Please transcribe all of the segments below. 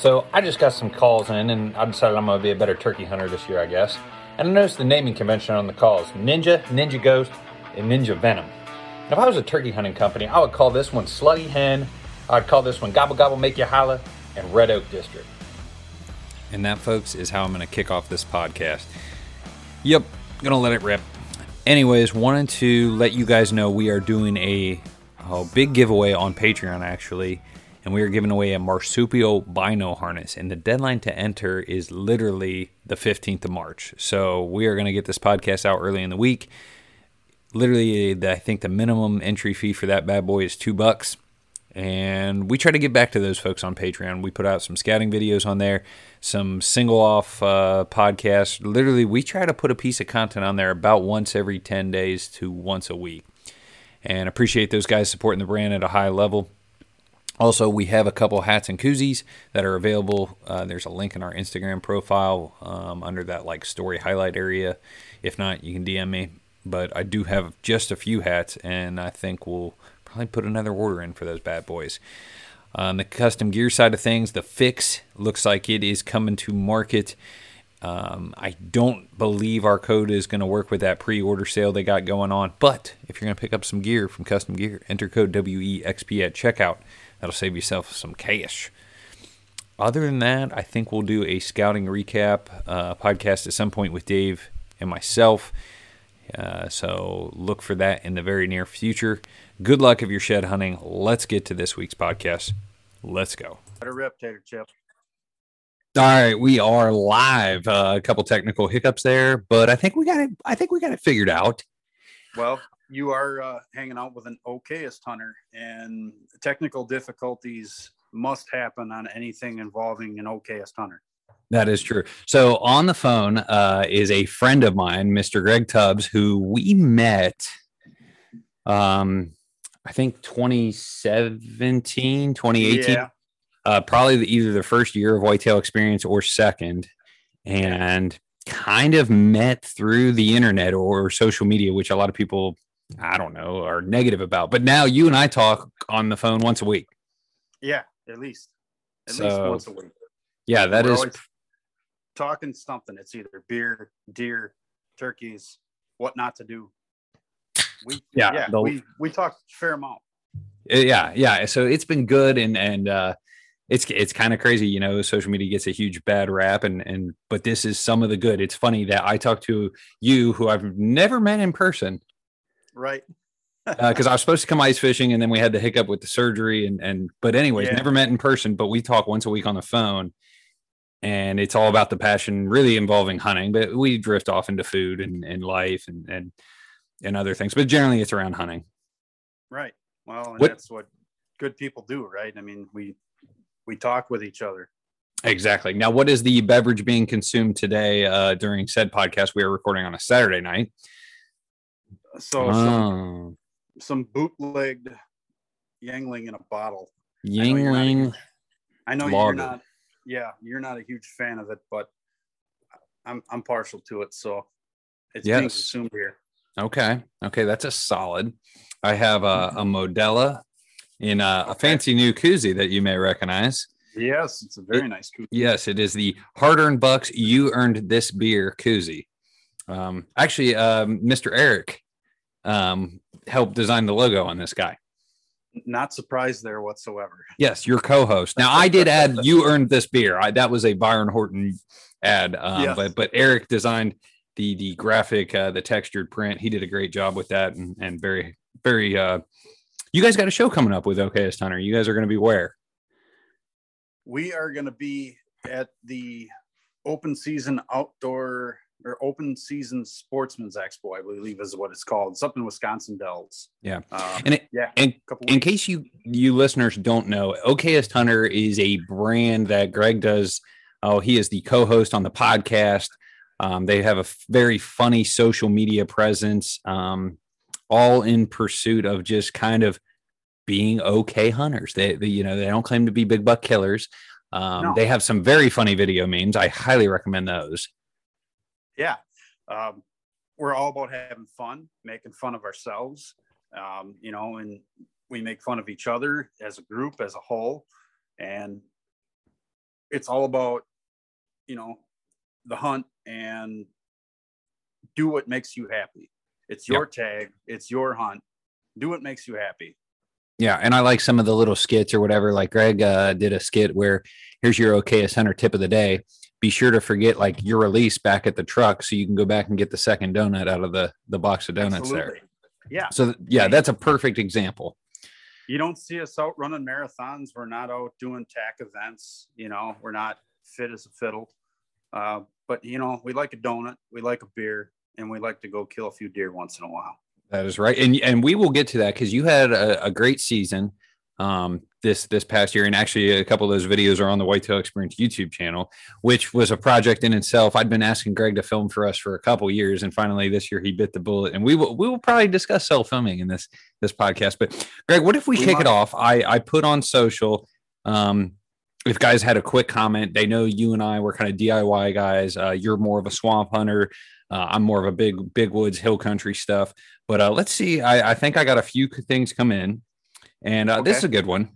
So I just got some calls in, and I decided I'm going to be a better turkey hunter this year, I guess. And I noticed the naming convention on the calls Ninja, Ninja Ghost, and Ninja Venom. If I was a turkey hunting company, I would call this one Slutty Hen, I'd call this one Gobble Gobble Make You Holla, and Red Oak District. And that, folks, is how I'm going to kick off this podcast. Yep, gonna let it rip. Anyways, wanted to let you guys know we are doing a, a big giveaway on Patreon actually, and we are giving away a marsupial bino harness. And the deadline to enter is literally the 15th of March. So we are gonna get this podcast out early in the week. Literally, I think the minimum entry fee for that bad boy is two bucks. And we try to get back to those folks on Patreon. We put out some scouting videos on there, some single off uh, podcasts. Literally, we try to put a piece of content on there about once every 10 days to once a week. And appreciate those guys supporting the brand at a high level. Also, we have a couple hats and koozies that are available. Uh, there's a link in our Instagram profile um, under that like story highlight area. If not, you can DM me. But I do have just a few hats, and I think we'll probably put another order in for those bad boys. On the custom gear side of things, the fix looks like it is coming to market. Um, I don't believe our code is going to work with that pre-order sale they got going on. But if you're going to pick up some gear from Custom Gear, enter code WEXP at checkout. That'll save yourself some cash. Other than that, I think we'll do a scouting recap uh, podcast at some point with Dave and myself. Uh, so look for that in the very near future. Good luck if you're shed hunting. Let's get to this week's podcast. Let's go. Better rep, Tater Chip. All right, we are live. Uh, a couple technical hiccups there, but I think we got it. I think we got it figured out. Well, you are uh, hanging out with an okayest hunter, and technical difficulties must happen on anything involving an okayest hunter. That is true. So on the phone uh, is a friend of mine, Mr. Greg Tubbs, who we met. Um, I think 2017, 2018. Yeah. Uh, probably the, either the first year of whitetail experience or second, and kind of met through the internet or social media, which a lot of people, I don't know, are negative about. But now you and I talk on the phone once a week. Yeah, at least. At So, least once a week. Yeah, that We're is talking something. It's either beer, deer, turkeys, what not to do. We Yeah, yeah, the- we we talk fair amount. Uh, yeah yeah so it's been good and and uh it's it's kind of crazy you know social media gets a huge bad rap and and but this is some of the good it's funny that i talk to you who i've never met in person Right. because i was supposed to come ice fishing and then we had the hiccup with the surgery and and but anyways Yeah. never met in person but we talk once a week on the phone and it's all about the passion really involving hunting but we drift off into food and, and life and and and other things but generally it's around hunting Right. Well, and What- that's what good people do, right? I mean, we we talk with each other. Exactly. Now, what is the beverage being consumed today uh, during said podcast? We are recording on a Saturday night. So some, Oh, some bootlegged Yuengling in a bottle. know you're not. I know you're not. Yeah, you're not a huge fan of it, but I'm I'm partial to it. So it's being Yes. consumed here. Okay. Okay. That's a solid. I have a, a Modelo in a, a fancy new koozie that you may recognize. Yes, it's a very nice koozie. Yes, it is the hard earned bucks. You earned this beer koozie. Um, actually, um, Mr. Eric um, helped design the logo on this guy. Not surprised there whatsoever. Yes, your co-host. Now I did add you earned this beer. I, that was a Byron Horton ad, um, Yes. but but Eric designed the the graphic, uh, the textured print. He did a great job with that, and and very very. Uh, you guys got a show coming up with OKS Hunter. You guys are going to be where? We are going to be at the open season outdoor or open season sportsman's expo, I believe is what it's called. It's up in Wisconsin Dells. Yeah. Um, And it- yeah, and in case you you listeners don't know, OKS Hunter is a brand that Greg does. Oh, he is the co-host on the podcast. Um, they have a f- very funny social media presence, um, all in pursuit of just kind of being okay hunters. They, they you know, they don't claim to be big buck killers. Um, No. They have some very funny video memes. I highly recommend those. Yeah um, we're all about having fun making fun of ourselves um, you know and we make fun of each other as a group as a whole and it's all about, you know, the hunt and do what makes you happy. It's your tag, it's your hunt. Do what makes you happy. Yeah, and I like some of the little skits or whatever. Like Greg uh, did a skit where here's your okayest hunter tip of the day. Be sure to forget like your release back at the truck so you can go back and get the second donut out of the the box of donuts Absolutely. there. Yeah. So yeah, that's a perfect example. You don't see us out running marathons. We're not out doing tack events. You know, we're not fit as a fiddle. Uh, but you know, we like a donut, we like a beer, and we like to go kill a few deer once in a while. That is right, and and we will get to that because you had a, a great season um, this this past year, and actually a couple of those videos are on the Whitetail Experience YouTube channel, which was a project in itself. I'd been asking Greg to film for us for a couple years, and finally this year he bit the bullet. And we will we will probably discuss self filming in this this podcast. But Greg, what if we, We kick might. it off? I I put on social. Um, if guys had a quick comment, they know you and I were kind of DIY guys. Uh, you're more of a swamp hunter. Uh, I'm more of a big big woods hill country stuff. But uh, let's see. I, I think I got a few things come in, and uh, this is a good one.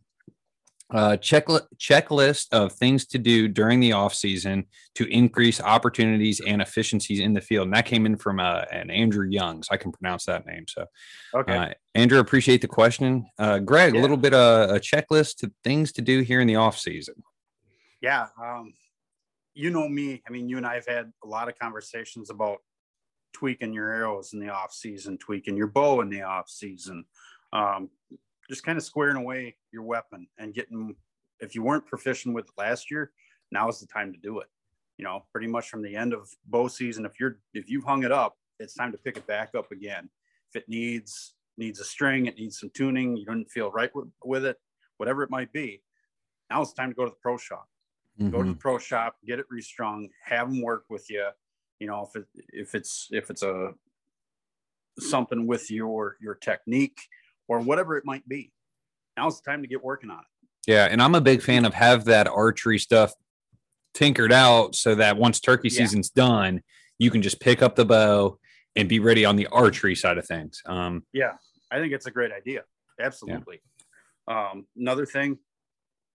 Uh, check checklist of things to do during the off season to increase opportunities and efficiencies in the field. And that came in from uh, an Andrew Youngs. I can pronounce that name. So, Okay. uh, Andrew, appreciate the question. Uh, Greg, a little bit of a checklist to things to do here in the off season. yeah. Um, you know me. I mean, you and I have had a lot of conversations about tweaking your arrows in the off season, tweaking your bow in the off season, um, just kind of squaring away your weapon and getting. If you weren't proficient with it last year, now is the time to do it. You know, pretty much from the end of bow season, if you're if you've hung it up, it's time to pick it back up again. If it needs needs a string, it needs some tuning, you don't feel right with, with it, whatever it might be. Now it's time to go to the pro shop go to the mm-hmm. pro shop, get it restrung, have them work with you. You know, if it if it's if it's a something with your your technique or whatever it might be. Now's the time to get working on it. Yeah, and I'm a big fan of have that archery stuff tinkered out so that once turkey Yeah. season's done, you can just pick up the bow and be ready on the archery side of things. Um, Yeah, I think it's a great idea. Absolutely. Um, another thing,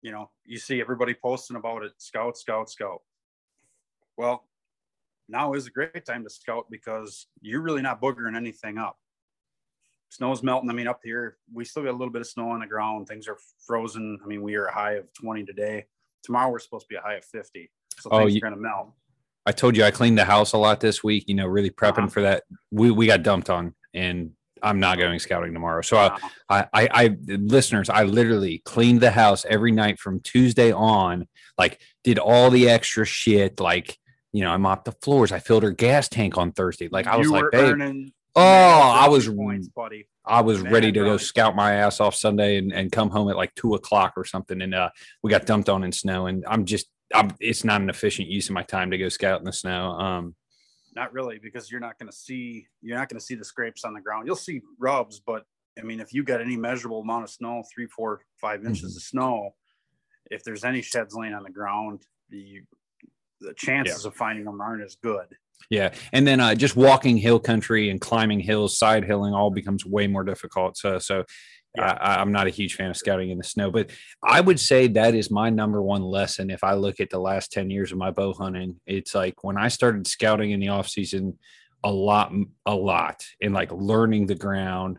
you know, you see everybody posting about it, scout, scout, scout. Well, now is a great time to scout because you're really not boogering anything up. Snow's melting. I mean, up here, we still got a little bit of snow on the ground. Things are frozen. I mean, we are a high of 20 today. Tomorrow, we're supposed to be a high of 50. So Oh, things you- are going to melt. I told you I cleaned the house a lot this week, you know, really prepping Uh-huh. for that. We we got dumped on and I'm not going scouting tomorrow. So I, Uh, I, I, I, listeners, I literally cleaned the house every night from Tuesday on, like did all the extra shit. Like, you know, I mopped the floors. I filled her gas tank on Thursday. Like I was you like, babe, earning oh, I was, points, buddy. I was mad ready to go scout my ass off Sunday and, and come home at like two o'clock or something. And, uh, we got dumped on in snow and I'm just, I'm, it's not an efficient use of my time to go scout in the snow. Um, Not really, because you're not going to see you're not going to see the scrapes on the ground. You'll see rubs, but I mean, if you got any measurable amount of snow, three, four, five inches of snow, if there's any sheds laying on the ground, the the chances of finding them aren't as good. Yeah, and then uh, just walking hill country and climbing hills, side hilling, all becomes way more difficult. So, so Yeah. I, I'm not a huge fan of scouting in the snow, but I would say that is my number one lesson. If I look at the last ten years of my bow hunting, it's like when I started scouting in the off season, a lot, a lot, and like learning the ground,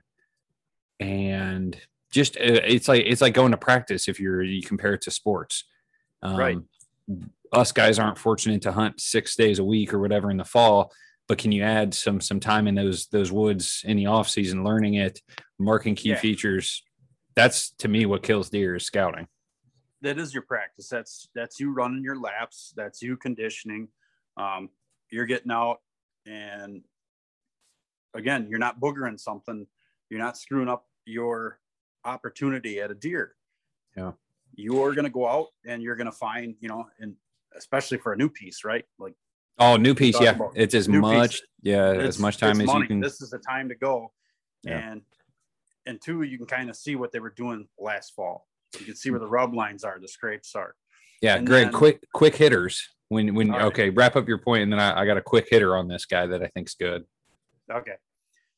and just uh, it's like it's like going to practice if you're you compare it to sports. Um, Right. Us guys aren't fortunate to hunt six days a week or whatever in the fall, but can you add some some time in those those woods in the off season, learning it, marking key Yeah. features? That's to me what kills deer is scouting. That is your practice. That's that's you running your laps. That's you conditioning. Um, you're getting out, and again, you're not boogering something. You're not screwing up your opportunity at a deer. Yeah. you are going to go out and you're going to find, you know, and especially for a new piece, right? Like Oh, new piece, yeah. It's as much, piece. yeah, as much time as money. you can. This is the time to go, Yeah. and and two, you can kind of see what they were doing last fall. You can see where the rub lines are, the scrapes are. Yeah, And Greg, then- quick quick hitters. When when right. okay, wrap up your point, and then I, I got a quick hitter on this guy that I think's good. Okay.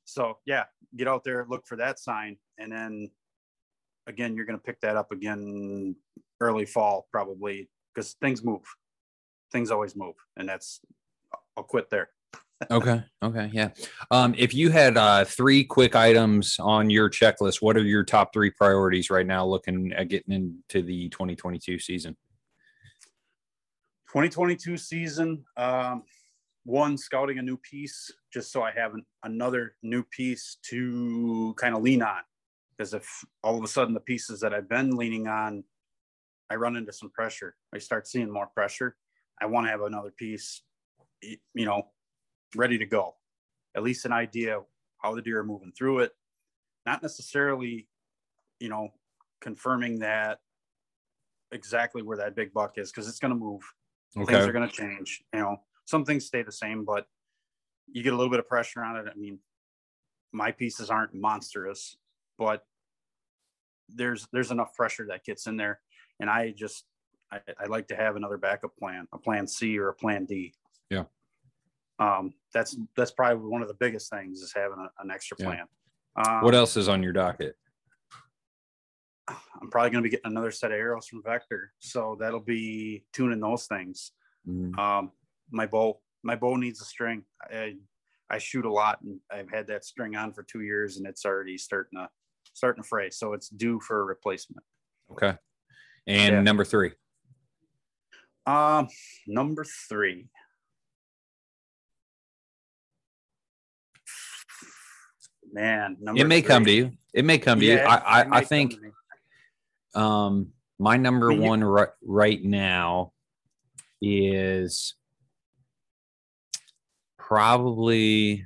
So yeah, get out there, look for that sign, and then again, you're going to pick that up again early fall probably because things move. Things always move, and that's I'll quit there. okay. Okay. Yeah. Um, if you had uh, three quick items on your checklist, what are your top three priorities right now looking at getting into the 2022 season? 2022 season, um, one scouting a new piece just so I have an, another new piece to kind of lean on. Because if all of a sudden the pieces that I've been leaning on, I run into some pressure, I start seeing more pressure. I want to have another piece, you know, ready to go. At least an idea how the deer are moving through it. Not necessarily, you know, confirming that exactly where that big buck is because it's going to move. Okay. Things are going to change. You know, some things stay the same, but you get a little bit of pressure on it. I mean, my pieces aren't monstrous, but there's there's enough pressure that gets in there, and I just I, I like to have another backup plan, a plan C or a plan D. Yeah um, that's that's probably one of the biggest things is having a, an extra plan. Yeah. Um, what else is on your docket? I'm probably going to be getting another set of arrows from Vector, so that'll be tuning those things. Mm-hmm. Um, my bow, my bow needs a string. I, I shoot a lot, and I've had that string on for two years, and it's already starting to starting to fray. So it's due for a replacement. Okay. And yeah. number three. Um, number three. man, it may three. come to you. It may come to yeah, you. I I, I think um my number one right, right now is probably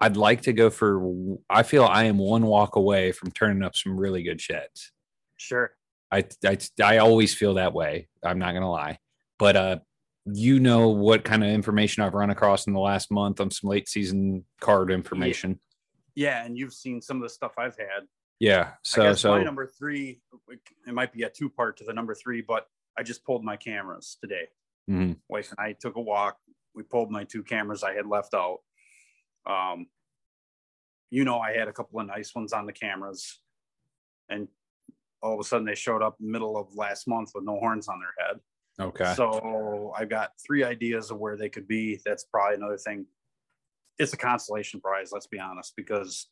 I'd like to go for I feel I am one walk away from turning up some really good sheds. Sure. I I I always feel that way. I'm not going to lie. But uh you know what kind of information I've run across in the last month on some late season card information. Yeah, and you've seen some of the stuff I've had. Yeah. So so my number three, it might be a two part to the number three, but I just pulled my cameras today. Mm-hmm. Wife and I took a walk. We pulled my two cameras I had left out. Um, you know, I had a couple of nice ones on the cameras, and all of a sudden they showed up middle of last month with no horns on their head. Okay. So I've got three ideas of where they could be. That's probably another thing it's a consolation prize. Let's be honest, because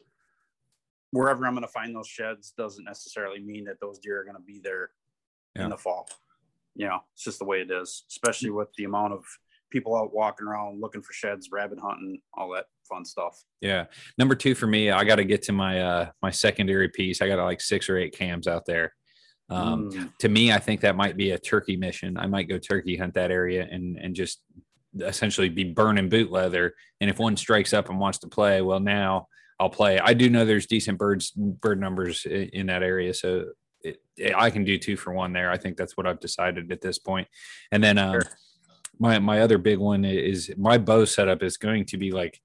wherever I'm going to find those sheds doesn't necessarily mean that those deer are going to be there yeah. in the fall. You know, it's just the way it is, especially with the amount of people out walking around looking for sheds, rabbit hunting, all that fun stuff. Yeah. Number two for me, I got to get to my uh my secondary piece. I got like six or eight cams out there. Um, mm. To me, I think that might be a turkey mission. I might go turkey hunt that area and and just essentially be burning boot leather. And if one strikes up and wants to play, well, now I'll play. I do know there's decent birds bird numbers in, in that area, so it, it, I can do two for one there. I think that's what I've decided at this point. And then um, sure. my my other big one is my bow setup is going to be like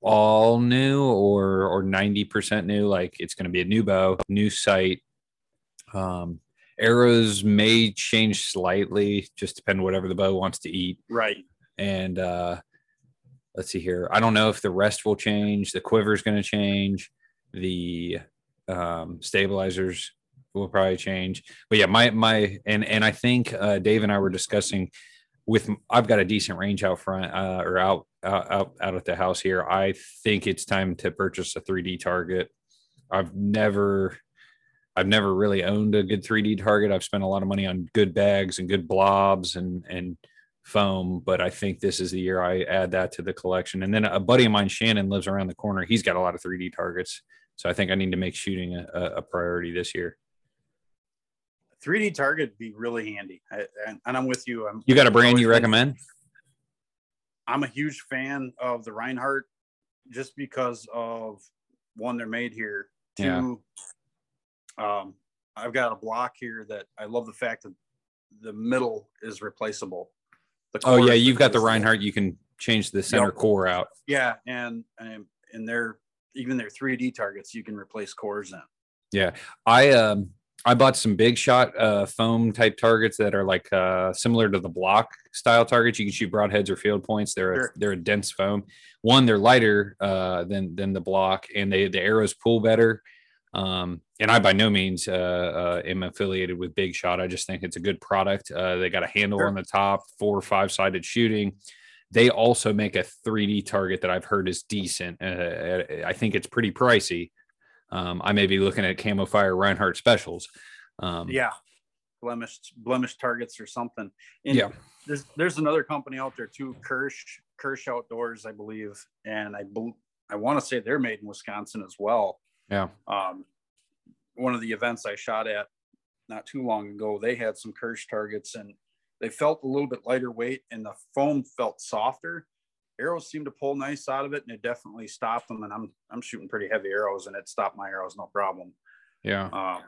all new or or 90% new like it's going to be a new bow new sight um arrows may change slightly, just depend whatever the bow wants to eat. Right. And uh, let's see here. I don't know if the rest will change. The quiver is going to change. The um, stabilizers will probably change. But yeah, my my and and I think uh, Dave and I were discussing with I've got a decent range out front uh, or out, out out out at the house here. I think it's time to purchase a 3D target. I've never I've never really owned a good 3D target. I've spent a lot of money on good bags and good blobs and and foam, but I think this is the year I add that to the collection. And then a buddy of mine, Shannon, lives around the corner. He's got a lot of 3D targets, so I think I need to make shooting a, a priority this year. 3D target be really handy, I, and, and, I'm with you. I'm, you got a brand you recommend? I'm a huge fan of the Rinehart, just because of one they're made here. Two, yeah. Um, I've got a block here that I love the fact that the middle is replaceable. oh yeah, you've got the Rinehart. You can change the center yep. core out. Yeah, and and and they're even their 3D targets you can replace cores in. Yeah, I um I bought some big shot uh, foam type targets that are like uh, similar to the block style targets. You can shoot broadheads or field points. They're sure. a, they're a dense foam. One, they're lighter uh, than than the block, and they the arrows pull better Um, and I by no means uh, uh, am affiliated with Big Shot. I just think it's a good product. Uh, they got a handle Sure. on the top, four or five sided shooting. They also make a 3D target that I've heard is decent. Uh, I think it's pretty pricey. Um, I may be looking at Camo Fire Rinehart specials. Um, Yeah, blemished blemished targets or something. And Yeah. there's there's another company out there too, Kirsch Kirsch Outdoors, I believe, and I I want to say they're made in Wisconsin as well. Yeah. Um, one of the events I shot at not too long ago, they had some Kirsch targets and they felt a little bit lighter weight and the foam felt softer. Arrows seemed to pull nice out of it and it definitely stopped them. And I'm I'm shooting pretty heavy arrows and it stopped my arrows no problem. Yeah. Um,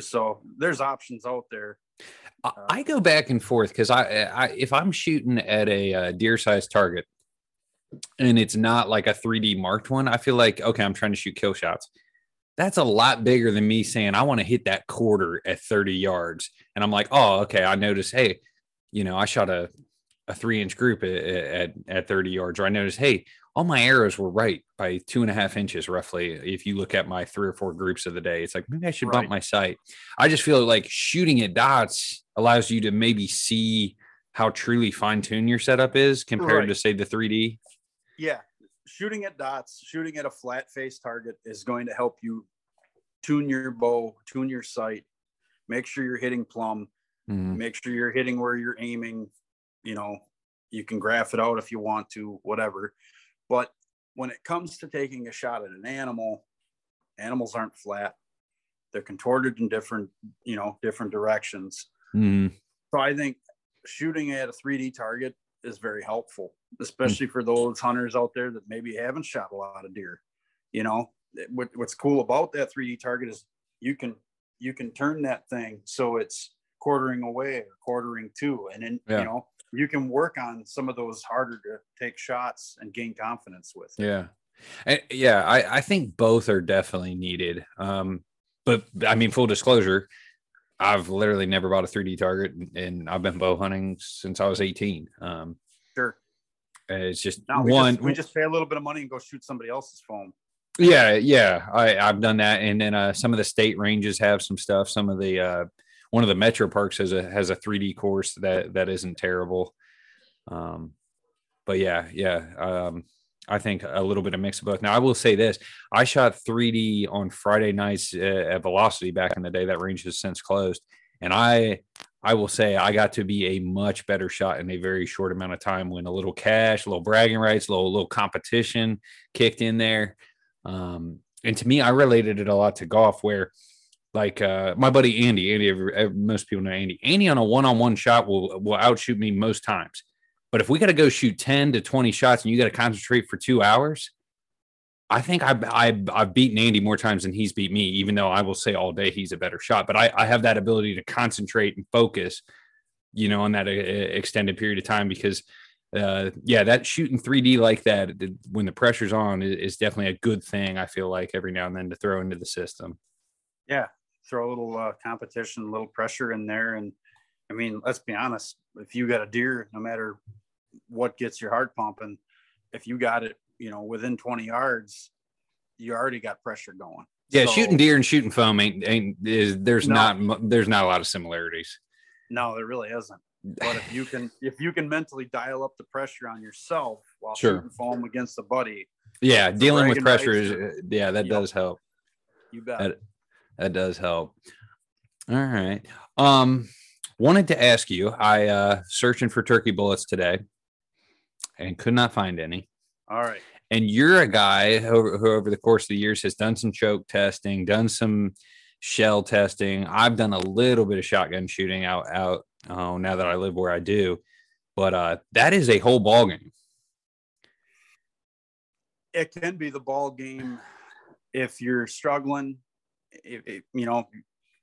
so there's options out there. I, I go back and forth because I, I, if I'm shooting at a uh, deer sized target and it's not like a 3D marked one, I feel like, okay, I'm trying to shoot kill shots. That's a lot bigger than me saying, I want to hit that quarter at 30 yards. And I'm like, oh, okay, I noticed, hey, you know, I shot a, a three inch group at, at, at 30 yards, or I noticed, hey, all my arrows were right by two and a half inches roughly. If you look at my three or four groups of the day, it's like maybe I should bump my sight. I just feel like shooting at dots allows you to maybe see how truly fine tuned your setup is compared to say the 3D. Yeah, shooting at dots, shooting at a flat face target is going to help you tune your bow, tune your sight, make sure you're hitting plumb, Mhm. make sure you're hitting where you're aiming. You know, you can graph it out if you want to, whatever. But when it comes to taking a shot at an animal, animals aren't flat. They're contorted in different, you know, different directions. Mhm. So I think shooting at a 3D target is very helpful, especially for those hunters out there that maybe haven't shot a lot of deer. You know, what, what's cool about that 3D target is you can you can turn that thing so it's quartering away or quartering to, and then Yeah. you know you can work on some of those harder to take shots and gain confidence with. Yeah. And, yeah, I, I think both are definitely needed. Um, but I mean, full disclosure, I've literally never bought a 3D target and- I've been bow hunting since I was 18. Um, Sure. it's just Now we, one, just, we just pay a little bit of money and go shoot somebody else's foam. yeah, yeah, I, I've done that. And then, uh, some of the state ranges have some stuff. Some of the, uh, one of the metro parks has a, has a 3D course that, that isn't terrible. Um, but yeah, yeah. Um, I think a little bit of mix of both. Now, I will say this: I shot 3D on Friday nights uh, at Velocity back in the day. That range has since closed, and I, I will say, I got to be a much better shot in a very short amount of time. When a little cash, a little bragging rights, a little, a little competition kicked in there, um, and to me, I related it a lot to golf, where like uh, my buddy Andy, Andy, most people know Andy. Andy on a one-on-one shot will will outshoot me most times. But if we got to go shoot 10 to 20 shots and you got to concentrate for two hours, I think I, I, I've beaten Andy more times than he's beat me, even though I will say all day he's a better shot. But I, I have that ability to concentrate and focus, you know, on that uh, extended period of time because, uh, yeah, that shooting 3D like that when the pressure's on is, is definitely a good thing. I feel like every now and then to throw into the system. yeah throw a little uh, competition a little pressure in there and i mean let's be honest if you got a deer no matter what gets your heart pumping if you got it you know within 20 yards you already got pressure going Yeah, So- shooting deer and shooting foam ain't, ain't is there's No. not there's not a lot of similarities. no there really isn't but if you can if you can mentally dial up the pressure on yourself while Sure. shooting foam against a buddy Yeah, dealing with pressure is uh, yeah, that Yep. does help. you bet That- That does help. All right. Um wanted to ask you, I uh searching for turkey bullets today and could not find any. all right And you're a guy who, who over the course of the years has done some choke testing, done some shell testing. I've done a little bit of shotgun shooting out out oh now that I live where I do. But uh that is a whole ball game. it can be the ball game if you're struggling you know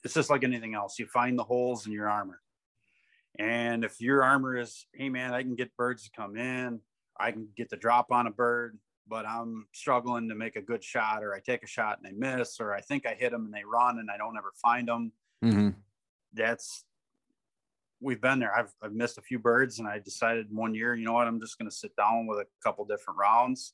it's just like anything else you find the holes in your armor and if your armor is hey man i can get birds to come in i can get the drop on a bird but i'm struggling to make a good shot or i take a shot and they miss or i think i hit them and they run and i don't ever find them Mm-hmm. that's we've been there i've, I've missed a few birds and i decided one year you know what i'm just going to sit down with a couple different rounds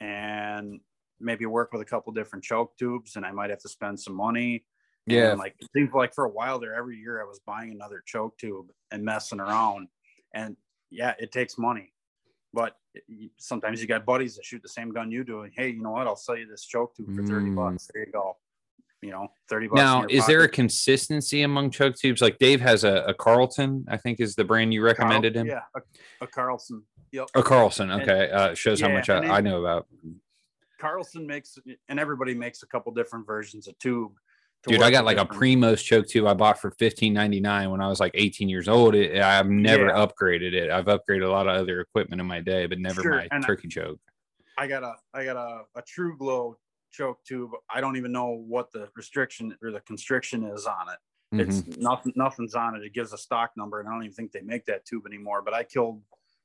and maybe work with a couple different choke tubes, and I might have to spend some money. Yeah. And like it seems like for a while there, every year I was buying another choke tube and messing around. And yeah, it takes money, but it- sometimes you got buddies that shoot the same gun you do. And hey, you know what? I'll sell you this choke tube for thirty Mm. bucks. There you go. You know, thirty bucks. Now, is there a consistency among choke tubes? Like Dave has a, a Carlton, I think is the brand you Carl- recommended him. Yeah, a, a Carlson. Yep. A Carlson. And- Okay. Uh, shows how much I, and it- I know about. Carlson makes, and everybody makes a couple different versions of tube. Dude, I got like a Primos choke tube I bought for fifteen ninety nine when I was like eighteen years old. It, I've never Yeah. upgraded it. I've upgraded a lot of other equipment in my day, but never Sure, my and I- turkey choke. I got a I got a, a TruGlo choke tube. I don't even know what the restriction or the constriction is on it. It's nothing nothing's on it. It gives a stock number, and I don't even think they make that tube anymore. But I killed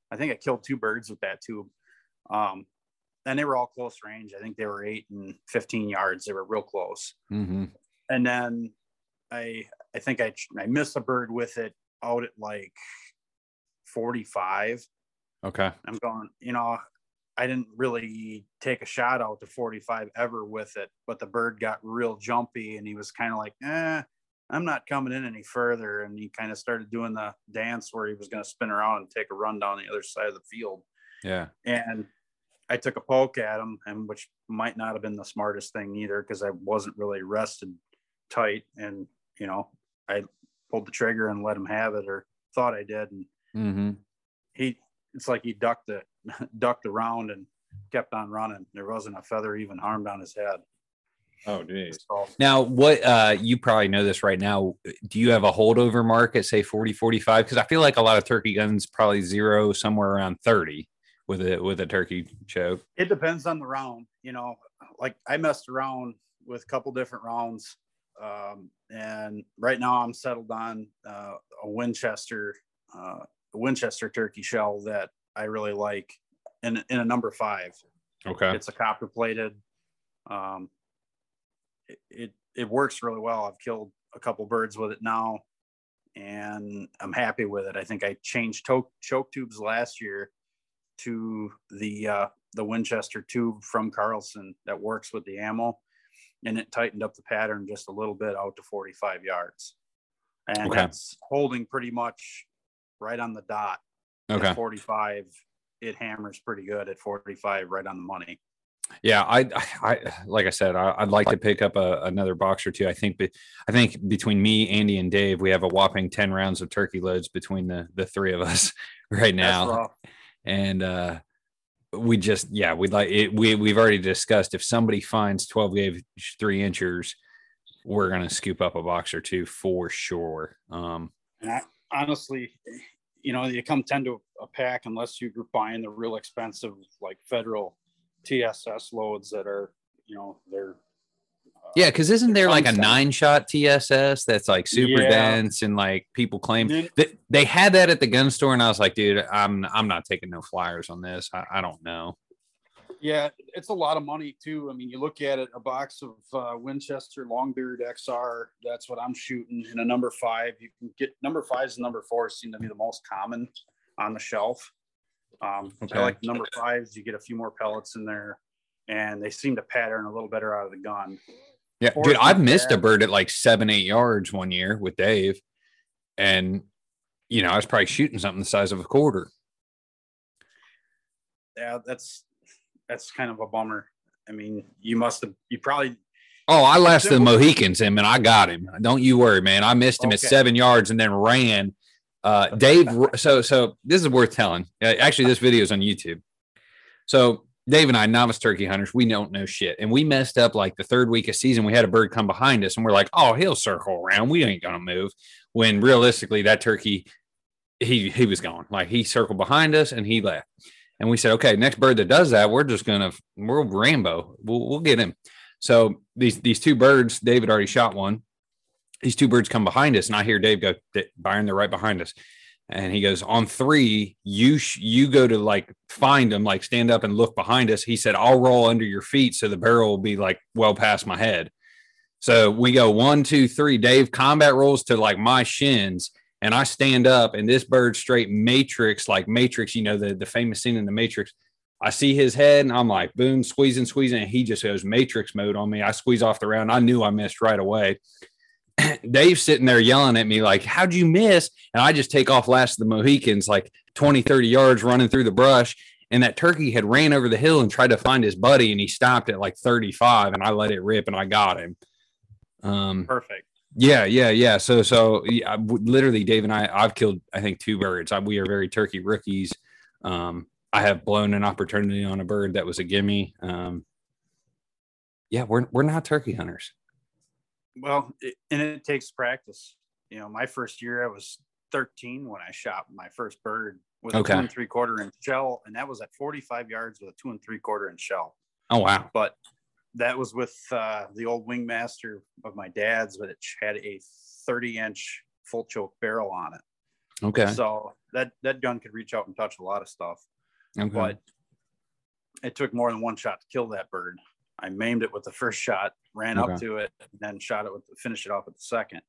I think I killed two birds with that tube. Um and they were all close range. I think they were eight and 15 yards. They were real close. Mhm. And then I I think I I missed a bird with it out at like 45. Okay. I'm going, you know, I didn't really take a shot out to 45 ever with it, but the bird got real jumpy and he was kind of like, eh, I'm not coming in any further. And he kind of started doing the dance where he was going to spin around and take a run down the other side of the field. Yeah. And I took a poke at him, and which might not have been the smartest thing either because I wasn't really rested tight. And, you know, I pulled the trigger and let him have it or thought I did. And Mm-hmm. he it's like he ducked the ducked around and kept on running. There wasn't a feather even harmed on his head. Oh, geez. So Now, what uh you probably know this right now. Do you have a holdover mark at say 40, 45? Because I feel like a lot of turkey guns probably zero somewhere around 30 with a with a turkey choke. it depends on the round, you know. Like I messed around with a couple different rounds, um, and right now I'm settled on uh, a Winchester, uh, a Winchester turkey shell that I really like, in in a number five. Okay. It's a copper plated. Um, it, it it works really well. I've killed a couple birds with it now, and I'm happy with it. I think I changed to- choke tubes last year to the uh, the Winchester tube from Carlson that works with the ammo, and it tightened up the pattern just a little bit out to 45 yards, and Okay. that's holding pretty much right on the dot. Okay. At 45, it hammers pretty good at 45, right on the money. Yeah, I, I, like I said, I, I'd like to pick up a, another box or two. I think, I think between me, Andy, and Dave, we have a whopping ten rounds of turkey loads between the the three of us right now, and uh, we just, yeah, we'd like it. We we've already discussed if somebody finds twelve gauge three inchers, we're gonna scoop up a box or two for sure. Um, And I, honestly, you know, you come 10 to a pack unless you're buying the real expensive, like federal TSS loads that are, you know, they're. Yeah, because isn't there like a nine shot TSS that's like super Yeah. dense and like people claim They, they had that at the gun store, and I was like, dude, I'm I'm not taking no flyers on this. I, I don't know. Yeah, it's a lot of money too. I mean, you look at it, a box of uh, Winchester Longbeard XR, that's what I'm shooting. In a number five, you can get number fives and number fours seem to be the most common on the shelf. Um, Okay. I like number fives, you get a few more pellets in there, and they seem to pattern a little better out of the gun. Yeah, dude, I've missed a bird at like seven, eight yards one year with Dave, and you know I was probably shooting something the size of a quarter. Yeah, that's that's kind of a bummer. I mean, you must have, you probably, Oh, I lasted the Mohicans him, and I got him. Don't you worry, man. I missed him at seven yards and then ran. Uh, Dave, so so this is worth telling. Uh, Actually, this video is on YouTube. So Dave and I, novice turkey hunters, we don't know shit, and we messed up like the third week of season. We had a bird come behind us, and we're like, "Oh, he'll circle around. We ain't gonna move." When realistically, that turkey, he he was gone. Like he circled behind us and he left. And we said, "Okay, next bird that does that, we're just gonna we're Rambo. We'll we'll get him." So these these two birds, David already shot one. These two birds come behind us, and I hear Dave go, "D- Byron, they're right behind us. And he goes, on three, you sh- you go to like find them, like stand up and look behind us. He said, I'll roll under your feet so the barrel will be like well past my head. So we go one, two, three. Dave combat rolls to like my shins, and I stand up, and this bird straight matrix, like matrix, you know, the, the famous scene in the matrix, I see his head and I'm like, boom, squeezing, squeezing. And he just goes matrix mode on me. I squeeze off the round. I knew I missed right away. Dave's sitting there yelling at me, like, how'd you miss? And I just take off last of the Mohicans, like 20, 30 yards running through the brush. And that turkey had ran over the hill and tried to find his buddy, and he stopped at like 35, and I let it rip and I got him. Um, Perfect. yeah, yeah, yeah. So, so yeah, literally, Dave and I, I've killed, I think, two birds. I, we are very turkey rookies. Um, I have blown an opportunity on a bird that was a gimme. Um, yeah, we're we're not turkey hunters. Well, it, and it takes practice. You know, my first year, I was 13 when I shot my first bird with Okay. a two and three quarter inch shell, and that was at 45 yards with a two and three quarter inch shell. Oh wow. But that was with uh, the old wingmaster of my dad's, but it had a 30 inch full choke barrel on it. Okay. So that that gun could reach out and touch a lot of stuff. okay. but it took more than one shot to kill that bird. I maimed it with the first shot, ran up to it, and then shot it with finish it off with the second.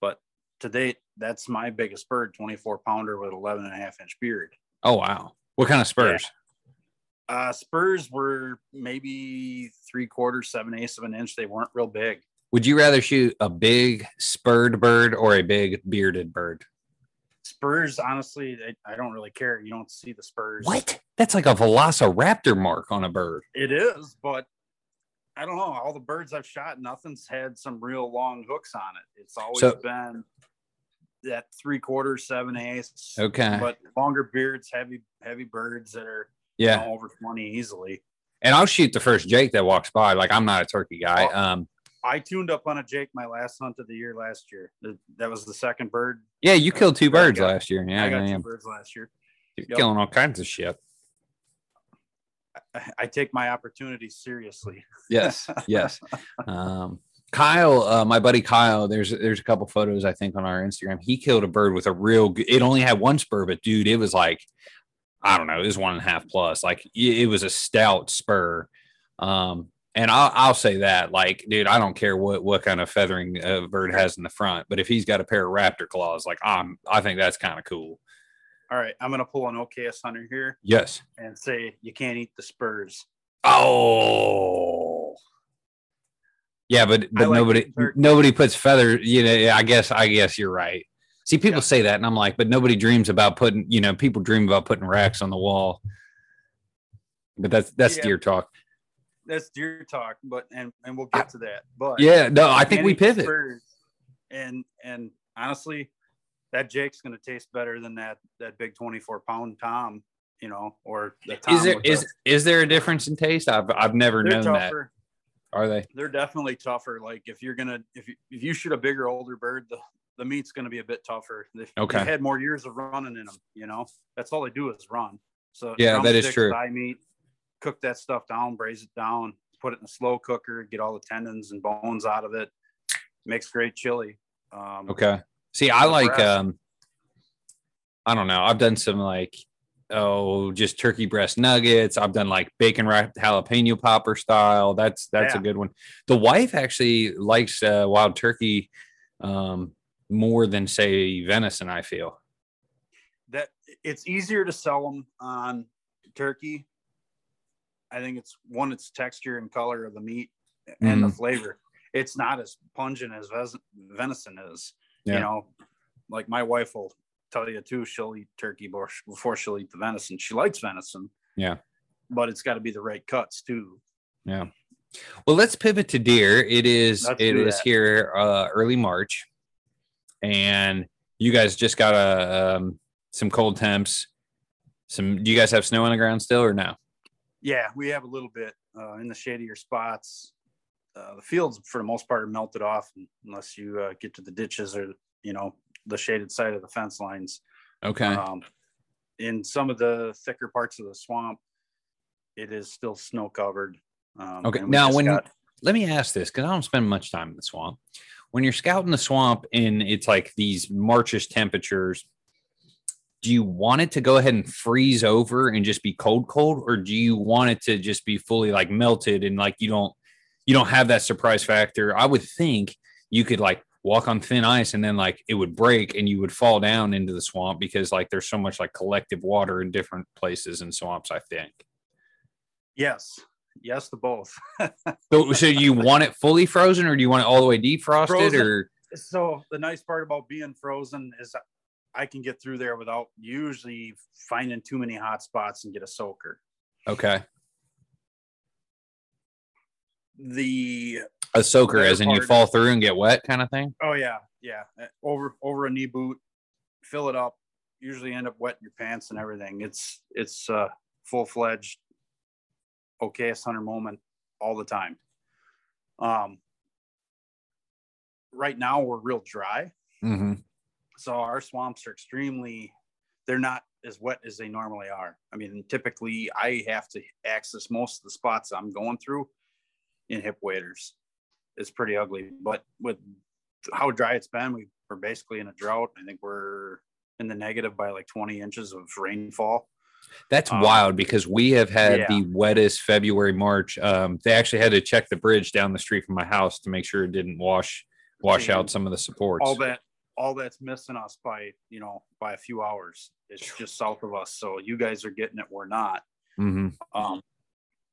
But to date, that's my biggest bird, 24 pounder with 11 and a half inch beard. oh wow. What kind of spurs? Uh, spurs were maybe three quarters, seven eighths of an inch. They weren't real big. Would you rather shoot a big spurred bird or a big bearded bird? Spurs, honestly, I, I don't really care. You don't see the spurs. What? That's like a velociraptor mark on a bird. It is, but I don't know. All the birds I've shot, nothing's had some real long hooks on it. It's always So- been that three quarters, seven eighths. Okay. But longer beards, heavy, heavy birds that are you Yeah. know, over 20 easily. And I'll shoot the first Jake that walks by. Like I'm not a turkey guy. Oh. Um, I tuned up on a Jake my last hunt of the year last year. That was the second bird. yeah, you killed two birds got- last year. Yeah, I got yeah, two birds last year. You're Yep. killing all kinds of shit. I, take my opportunities seriously. Yes, yes. Um, Kyle, uh, my buddy Kyle, there's there's a couple photos I think on our Instagram. He killed a bird with a real. It only had one spur, but dude, it was like I don't know, it was one and a half plus. Like it, it was a stout spur. Um, and I'll I'll say that, like, dude, I don't care what what kind of feathering a bird has in the front, but if he's got a pair of raptor claws, like I'm, I think that's kind of cool. All right, I'm gonna pull an OKS hunter here Yes. and say you can't eat the spurs. Oh. Yeah, but but like nobody nobody puts feather. You know, I guess I guess you're right. See, people Yeah. say that, and I'm like, but nobody dreams about putting. You know, people dream about putting racks on the wall. But that's that's Yeah. deer talk. That's deer talk, but and and we'll get to that. But Yeah, no, I think we Can't eat the pivot. spurs. And and honestly, that Jake's gonna taste better than that that big 24 pound Tom, you know, or the Tom Is there is is there a difference in taste? I've I've never known that. Are they? They're definitely tougher. Like if you're gonna if you if you shoot a bigger older bird, the the meat's gonna be a bit tougher. They've, Okay. they've had more years of running in them, you know. That's all they do is run. So Yeah, that is true. Thigh meat, cook that stuff down, braise it down, put it in a slow cooker, get all the tendons and bones out of it. Makes great chili. Um, Okay. See, I like um I don't know. I've done some like oh, just turkey breast nuggets. I've done like bacon wrapped jalapeno popper style. That's that's a good one. The wife actually likes uh, wild turkey um more than say venison, I feel. that it's easier to sell them on turkey. I think it's one, it's texture and color of the meat and the flavor. It's not as pungent as ves- venison is. Yeah. You know, like my wife will tell you too. She'll eat turkey before, before she'll eat the venison. She likes venison. Yeah. but it's got to be the right cuts too. Yeah. Well, let's pivot to deer. It is it that. here uh early March and you guys just got a um some cold temps. Some do you guys have snow on the ground still or no? Yeah, we have a little bit uh, in the shadier spots. Uh, the fields, for the most part, are melted off unless you uh, get to the ditches or you know the shaded side of the fence lines. Okay. Um, in some of the thicker parts of the swamp, it is still snow covered. Um, Okay, now when- got- let me ask this because I don't spend much time in the swamp. When you're scouting the swamp and it's like these Marchish temperatures, do you want it to go ahead and freeze over and just be cold, cold, or do you want it to just be fully like melted and like you don't you don't have that surprise factor? I would think you could like walk on thin ice and then like it would break and you would fall down into the swamp because like there's so much like collective water in different places and swamps. I think. Yes, yes to both. So, so you want it fully frozen, or do you want it all the way defrosted, Frozen. or so the nice part about being frozen is I can get through there without usually finding too many hot spots and get a soaker. okay, The a soaker, as in you fall through and get wet, kind of thing? oh yeah, yeah, uh, over over a knee boot, fill it up. Usually end up wetting your pants and everything. It's it's uh, full fledged okayest hunter moment all the time. Um, right now we're real dry, Mm-hmm. so our swamps are extremely they're not as wet as they normally are i mean typically i have to access most of the spots i'm going through in hip waders it's pretty ugly. But with how dry it's been we, we're basically in a drought. I think we're in the negative by like 20 inches of rainfall. That's Um, wild because we have had yeah. the wettest February, March. Um, they actually had to check the bridge down the street from my house to make sure it didn't wash wash out some of the supports. all that all that's missing us by you know by a few hours. It's just south of us. So you guys are getting it. We're not. Hmm Um,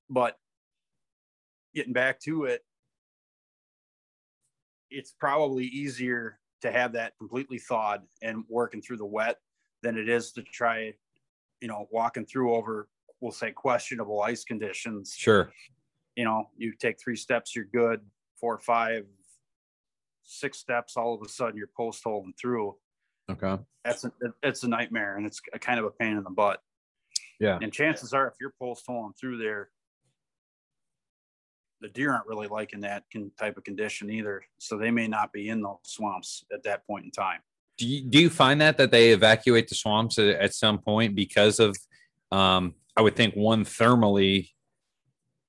but getting back to it, it's probably easier to have that completely thawed and working through the wet than it is to try, you know, walking through over, we'll say, questionable ice conditions. Sure. You know, you take three steps, you're good. Four, five, six steps, all of a sudden you're post holing through. Okay. That's a, it's a nightmare and it's a kind of a pain in the butt. Yeah. And chances are, if you're post holing through there, the deer aren't really liking that con- type of condition either. So they may not be in those swamps at that point in time. Do you, do you find that that they evacuate the swamps at, at some point because of? Um, I would think one thermally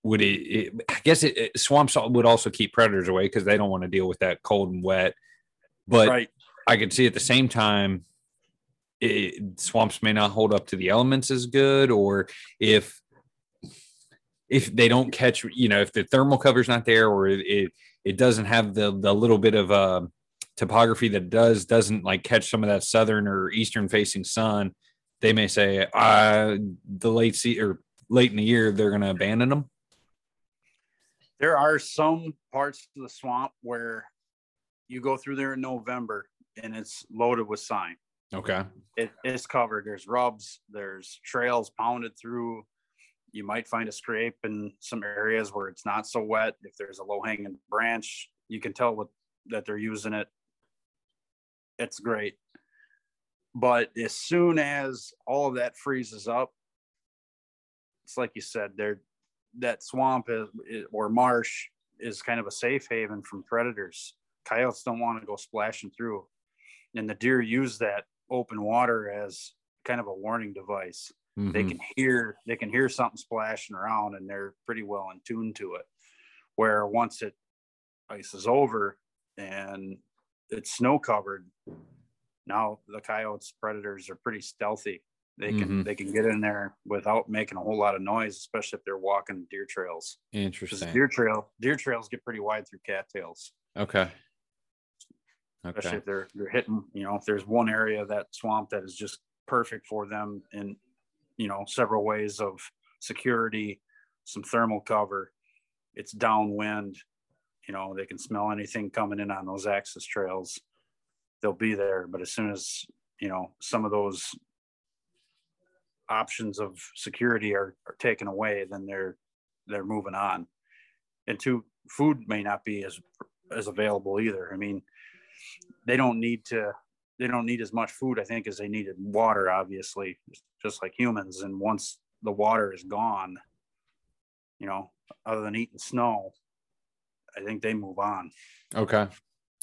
would it. it I guess it, it- swamps would also keep predators away because they don't want to deal with that cold and wet. But right. I could see at the same time, it, swamps may not hold up to the elements as good, or if if they don't catch, you know, if the thermal cover's not there, or it it, doesn't have the the little bit of uh, topography that does doesn't like catch some of that southern or eastern facing sun, they may say, uh, the late sea or late in the year they're going to abandon them. There are some parts of the swamp where you go through there in November and it's loaded with sign. Okay. It, it's covered. There's rubs, there's trails pounded through. You might find a scrape in some areas where it's not so wet. If there's a low hanging branch, you can tell what that they're using it. It's great. But as soon as all of that freezes up, it's like you said, there that swamp is, or marsh is kind of a safe haven from predators. Coyotes don't want to go splashing through. And the deer use that open water as kind of a warning device they Mhm. can hear they can hear something splashing around and they're pretty well in tune to it where once it ice is over and it's snow covered now the coyotes predators are pretty stealthy they can Mhm. they can get in there without making a whole lot of noise especially if they're walking deer trails Interesting. deer trail deer trails get pretty wide through cattails Okay. especially Okay. if they're they're hitting you know if there's one area of that swamp that is just perfect for them in you know several ways of security some thermal cover. It's downwind you know they can smell anything coming in on those access trails. They'll be there but as soon as you know some of those options of security are, are taken away then they're they're moving on. And two food may not be as as available either. I mean they don't need to they don't need as much food i think as they needed water obviously just like humans and once the water is gone you know other than eating snow i think they move on Okay.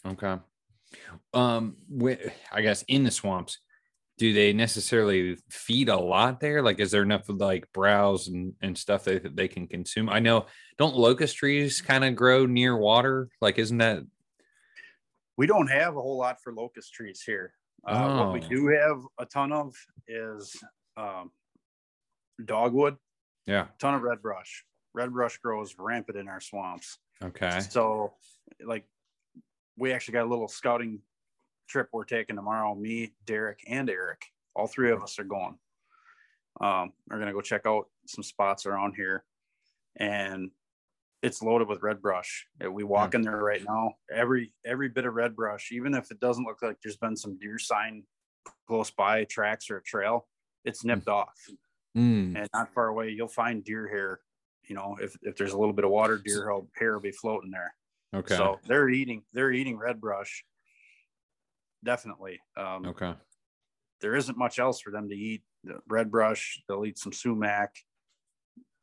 Okay. Um, I guess in the swamps, do they necessarily feed a lot there? Like, is there enough like browse and, and stuff that, that they can consume? I know, don't locust trees kind of grow near water? Like, isn't that we don't have a whole lot for locust trees here uh, what we Oh. do have a ton of is um, dogwood yeah? ton of red brush red brush grows rampant in our swamps Okay. So, like, we actually got a little scouting trip we're taking tomorrow. Me, Derek, and Eric. All three of us are going. Um, we're gonna go check out some spots around here. and it's loaded with red brush. Uh, We walk in there right now. Every every bit of red brush, even if it doesn't look like there's been some deer sign close by, tracks or a trail, it's nipped off. Mm, And not far away, you'll find deer hair. You know, if if there's a little bit of water, deer hair- hair will be floating there. okay. So they're eating they're eating red brush. Definitely. Um, okay. there isn't much else for them to eat. The red brush, they'll eat some sumac.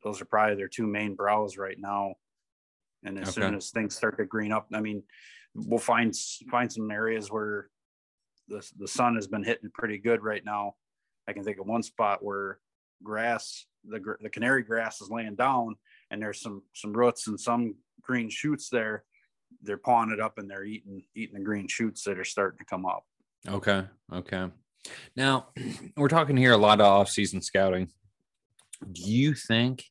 Those are probably their two main browse right now. And as soon as things start to green up, I mean, we'll find find some areas where the the sun has been hitting pretty good right now. I can think of one spot where grass, the the canary grass is laying down, and there's some some roots and some green shoots there. They're pawing it up and they're eating eating the green shoots that are starting to come up. Okay. Okay. Now we're talking here a lot of off-season scouting. Do you think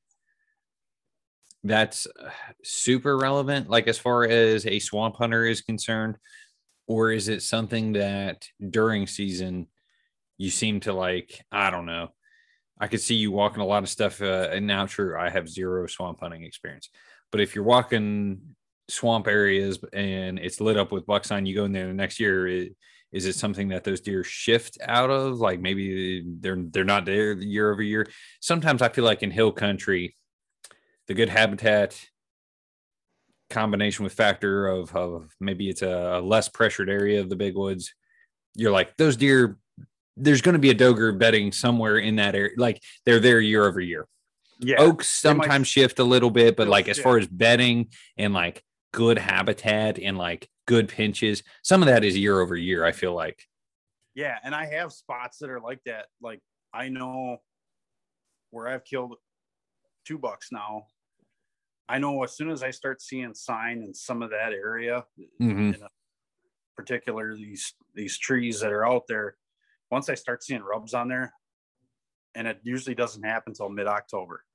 that's uh, super relevant, like as far as a swamp hunter is concerned, or is it something that during season you seem to like? I don't know. I could see you walking a lot of stuff. Uh, and now, true, I have zero swamp hunting experience, but if you're walking swamp areas and it's lit up with buck sign, you go in there the next year. It, is it something that those deer shift out of like maybe they're they're not there year over year sometimes i feel like in hill country the good habitat combination with factor of, of maybe it's a less pressured area of the big woods you're like those deer there's going to be a doger bedding somewhere in that area like they're there year over year Yeah. oaks might- sometimes shift a little bit but like as far as bedding and like good habitat and like good pinches some of that is year over year i feel like Yeah, and I have spots that are like that. Like I know where I've killed two bucks now. I know as soon as I start seeing sign in some of that area, Mhm. in a particular these these trees that are out there, once I start seeing rubs on there, and it usually doesn't happen until mid October.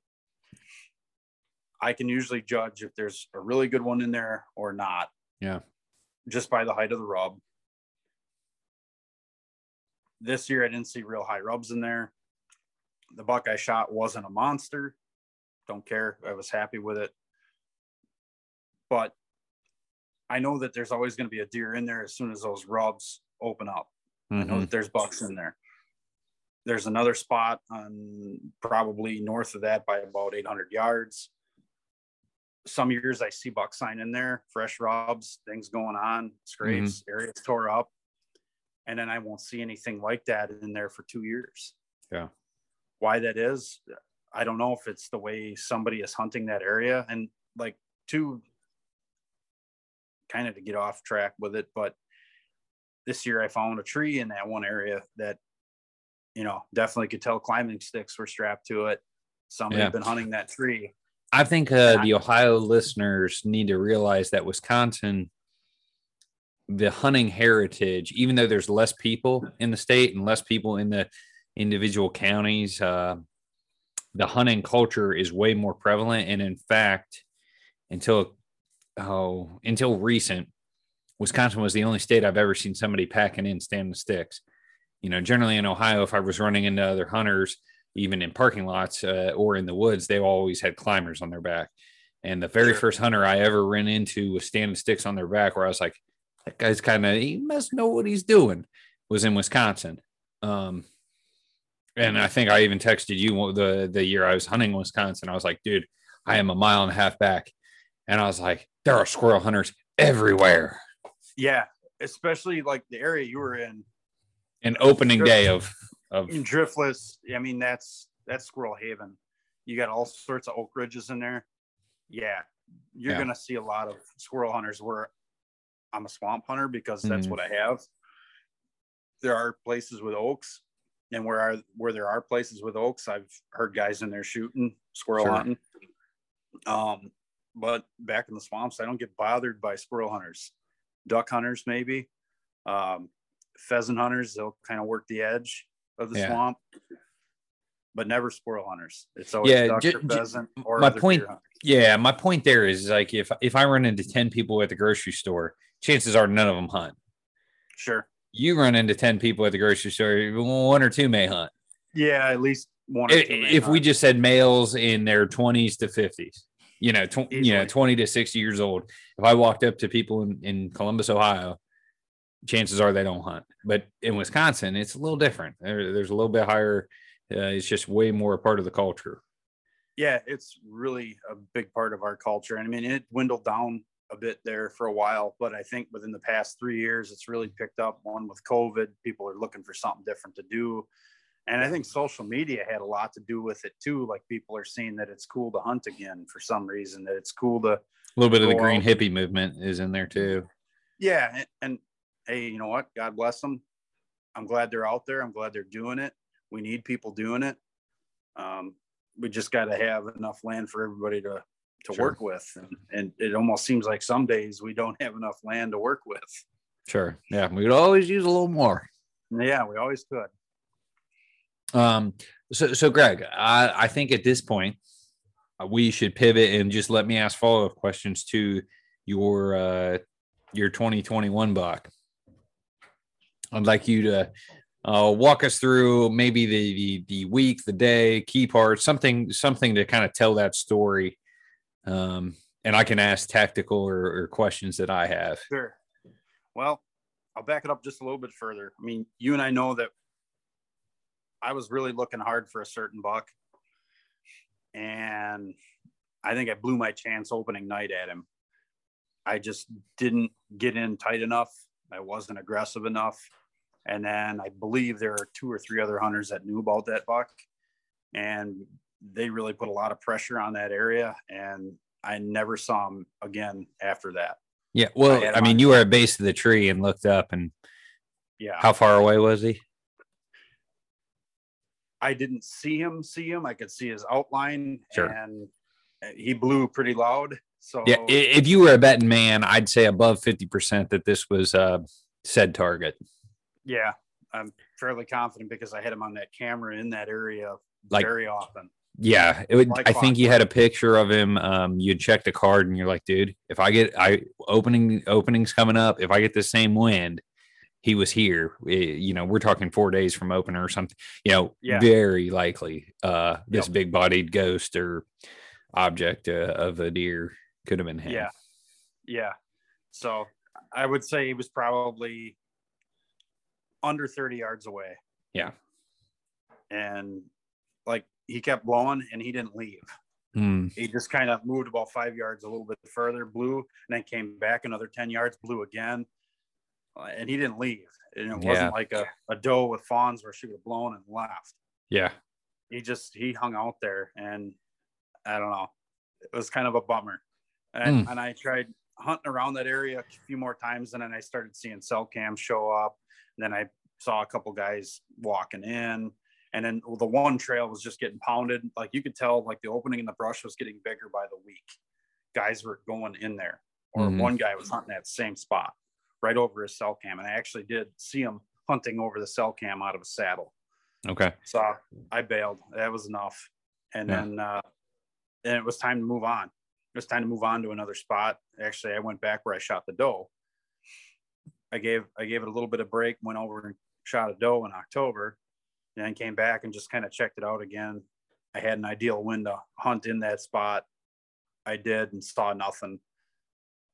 I can usually judge if there's a really good one in there or not. Yeah. Just by the height of the rub. This year I didn't see real high rubs in there. The buck I shot wasn't a monster. Don't care. I was happy with it. But I know that there's always going to be a deer in there as soon as those rubs open up. I know that mm-hmm. there's bucks in there. There's another spot on probably north of that by about 800 yards. Some years I see buck sign in there, fresh rubs, things going on, scrapes, mm-hmm. areas tore up. And then I won't see anything like that in there for two years. Yeah. Why that is, I don't know if it's the way somebody is hunting that area. And like, two, kind of to get off track with it, but this year I found a tree in that one area that, you know, definitely could tell climbing sticks were strapped to it. Somebody Yeah. had been hunting that tree. I think uh, the Ohio listeners need to realize that Wisconsin, the hunting heritage, even though there's less people in the state and less people in the individual counties, uh, the hunting culture is way more prevalent. And in fact, until oh, until recent, Wisconsin was the only state I've ever seen somebody packing in standing sticks. You know, generally in Ohio, if I was running into other hunters, even in parking lots uh, or in the woods, they always had climbers on their back. And the very Sure. first hunter I ever ran into with standing sticks on their back, where I was like, that guy's kind of, he must know what he's doing, was in Wisconsin. Um, and I think I even texted you the the year I was hunting Wisconsin. I was like, dude, I am a mile and a half back. And I was like, there are squirrel hunters everywhere. Yeah. Especially like the area you were in, An opening day of of Driftless. I mean, that's that's Squirrel Haven. You got all sorts of oak ridges in there. Yeah, you're Yeah. gonna see a lot of squirrel hunters. Where I'm a swamp hunter because that's Mhm. what I have. There are places with oaks, and where are where there are places with oaks, I've heard guys in there shooting squirrel Sure. hunting. Um, but back in the swamps, I don't get bothered by squirrel hunters. Duck hunters, maybe. Um, pheasant hunters, they'll kind of work the edge of the Yeah. swamp, but never squirrel hunters. It's always Yeah, duck ju- or pheasant or my point-. Yeah, my point there is like if if I run into ten people at the grocery store, chances are none of them hunt. Sure. You run into ten people at the grocery store, one or two may hunt. Yeah, at least one. Or If, two may if we just said males in their twenties to fifties, You know, tw- you know, 20 to 60 years old. If I walked up to people in, in Columbus, Ohio, chances are they don't hunt. But in Wisconsin, it's a little different. There, there's a little bit higher. Uh, it's just way more a part of the culture. yeah, it's really a big part of our culture. And I mean, it dwindled down a bit there for a while, but I think within the past three years, it's really picked up. One with COVID, people are looking for something different to do. And I think social media had a lot to do with it too. Like people are seeing that it's cool to hunt again for some reason, that it's cool to, A little bit of the green out. hippie movement is in there too. yeah. And, and hey, you know what? God bless them. I'm glad they're out there. I'm glad they're doing it. We need people doing it. Um, we just got to have enough land for everybody to to Sure. work with, and, and it almost seems like some days we don't have enough land to work with. Sure. Yeah. We could always use a little more. Yeah, we always could. Um, so, so Greg, I, I think at this point uh, we should pivot and just let me ask follow up questions to your uh, your 2021 buck. I'd like you to uh, walk us through maybe the, the the week, the day, key parts, something something to kind of tell that story. Um, and I can ask tactical or, or questions that I have. Sure. Well, I'll back it up just a little bit further. I mean, you and I know that I was really looking hard for a certain buck, and I think I blew my chance opening night at him. I just didn't get in tight enough. I wasn't aggressive enough. And then I believe there are two or three other hunters that knew about that buck, and they really put a lot of pressure on that area. And I never saw him again after that. Yeah. Well, had I mean, on- you were at base of the tree and looked up, and Yeah. how far away was he? I didn't see him see him. I could see his outline Sure. and he blew pretty loud. So Yeah, if you were a betting man, I'd say above fifty percent that this was uh, said target. yeah, I'm fairly confident because I had him on that camera in that area Like- very often. Yeah, it would. Like I think you had a picture of him. Um, you checked the card, and you're like, dude, if I get I opening openings coming up, if I get the same wind, he was here. Eh, You know, we're talking four days from opener or something. You know, Yeah. very likely uh, this Yep. big bodied ghost or object uh, of a deer could have been him. Yeah. Yeah. So I would say he was probably under 30 yards away. Yeah. And like he kept blowing and he didn't leave. Hmm. he just kind of moved about five yards a little bit further, blew, and then came back another 10 yards, blew again. Uh, and he didn't leave. And it wasn't like a, a doe with fawns where she would have blown and left. Yeah. He just, he hung out there. And I don't know. It was kind of a bummer. And, and I tried hunting around that area a few more times. And then I started seeing cell cams show up. And then I saw a couple guys walking in. And then the one trail was just getting pounded. Like you could tell, like the opening in the brush was getting bigger by the week. Guys were going in there, or Mhm. one guy was hunting that same spot right over his cell cam. And I actually did see him hunting over the cell cam out of a saddle. Okay. So I bailed. That was enough. And Yeah. then, uh, then it was time to move on. It was time to move on to another spot. Actually, I went back where I shot the doe. I gave I gave it a little bit of break. Went over and shot a doe in October, and then came back and just kind of checked it out again. I had an ideal wind to hunt in that spot. I did and saw nothing.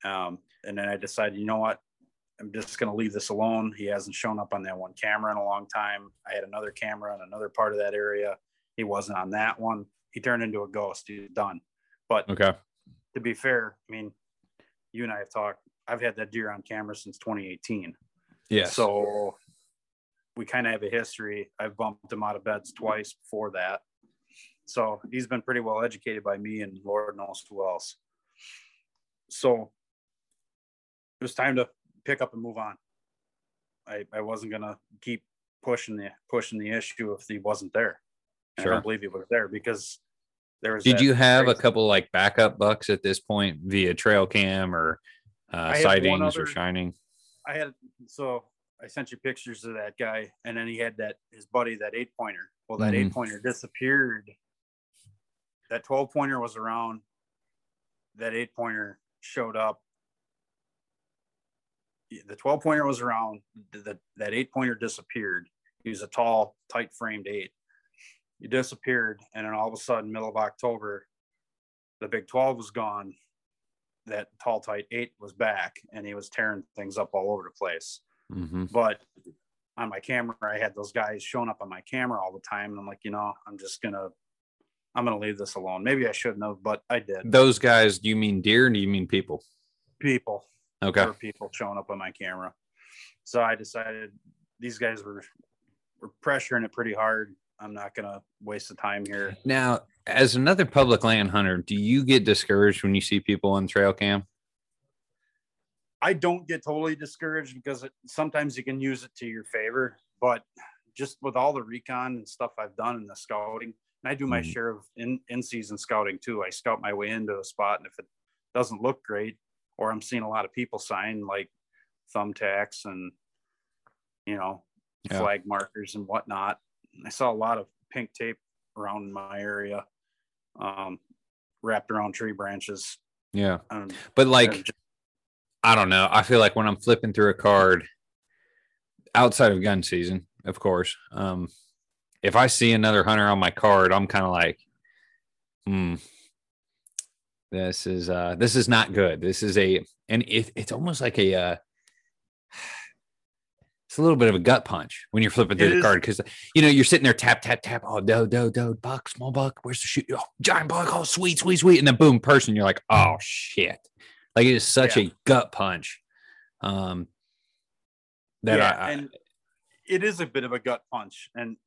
Um, and then I decided, you know what? I'm just going to leave this alone. He hasn't shown up on that one camera in a long time. I had another camera in another part of that area. He wasn't on that one. He turned into a ghost. He's done. But Okay. to be fair, I mean, you and I have talked. I've had that deer on camera since 2018. Yeah. So we kind of have a history. I've bumped him out of beds twice before that. So he's been pretty well educated by me and Lord knows who else. So it was time to pick up and move on. I, I wasn't gonna keep pushing the pushing the issue if he wasn't there. And I don't believe he was there because there was Did you have a couple like backup bucks at this point via trail cam or uh, I had one sightings or shining? I had so I sent you pictures of that guy, and then he had that his buddy that eight pointer. Well, that Mhm. eight pointer disappeared. That twelve pointer was around. That eight pointer showed up. The twelve pointer was around. The, that eight pointer disappeared. He was a tall, tight framed eight. He disappeared, and then all of a sudden, middle of October, the Big 12 was gone, that tall, tight eight was back and he was tearing things up all over the place. Mm-hmm. But on my camera, I had those guys showing up on my camera all the time. And I'm like, you know, I'm just going to, I'm going to leave this alone. Maybe I shouldn't have, but I did. Those guys, do you mean deer do you mean people? People, Okay. people showing up on my camera. So I decided these guys were, were pressuring it pretty hard. I'm not going to waste the time here. Now, as another public land hunter, do you get discouraged when you see people on trail cam? I don't get totally discouraged because it, sometimes you can use it to your favor, but just with all the recon and stuff I've done in the scouting, and I do my Mhm. share of in in season scouting too. I scout my way into a spot, and if it doesn't look great, or I'm seeing a lot of people sign like thumbtacks and you know Yeah. flag markers and whatnot. I saw a lot of pink tape around my area, um, wrapped around tree branches. Yeah. Um, But like, just- I don't know. I feel like when I'm flipping through a card outside of gun season, of course, um, if I see another hunter on my card, I'm kind of like, hmm, this is uh this is not good. This is a and it, it's almost like a uh it's a little bit of a gut punch when you're flipping through It the is. card because you know you're sitting there tap tap tap oh do do do buck small buck where's the shoot oh giant buck oh sweet sweet sweet and then boom person you're like oh shit like it is such Yeah. a gut punch um that yeah, I, I and it is a bit of a gut punch, and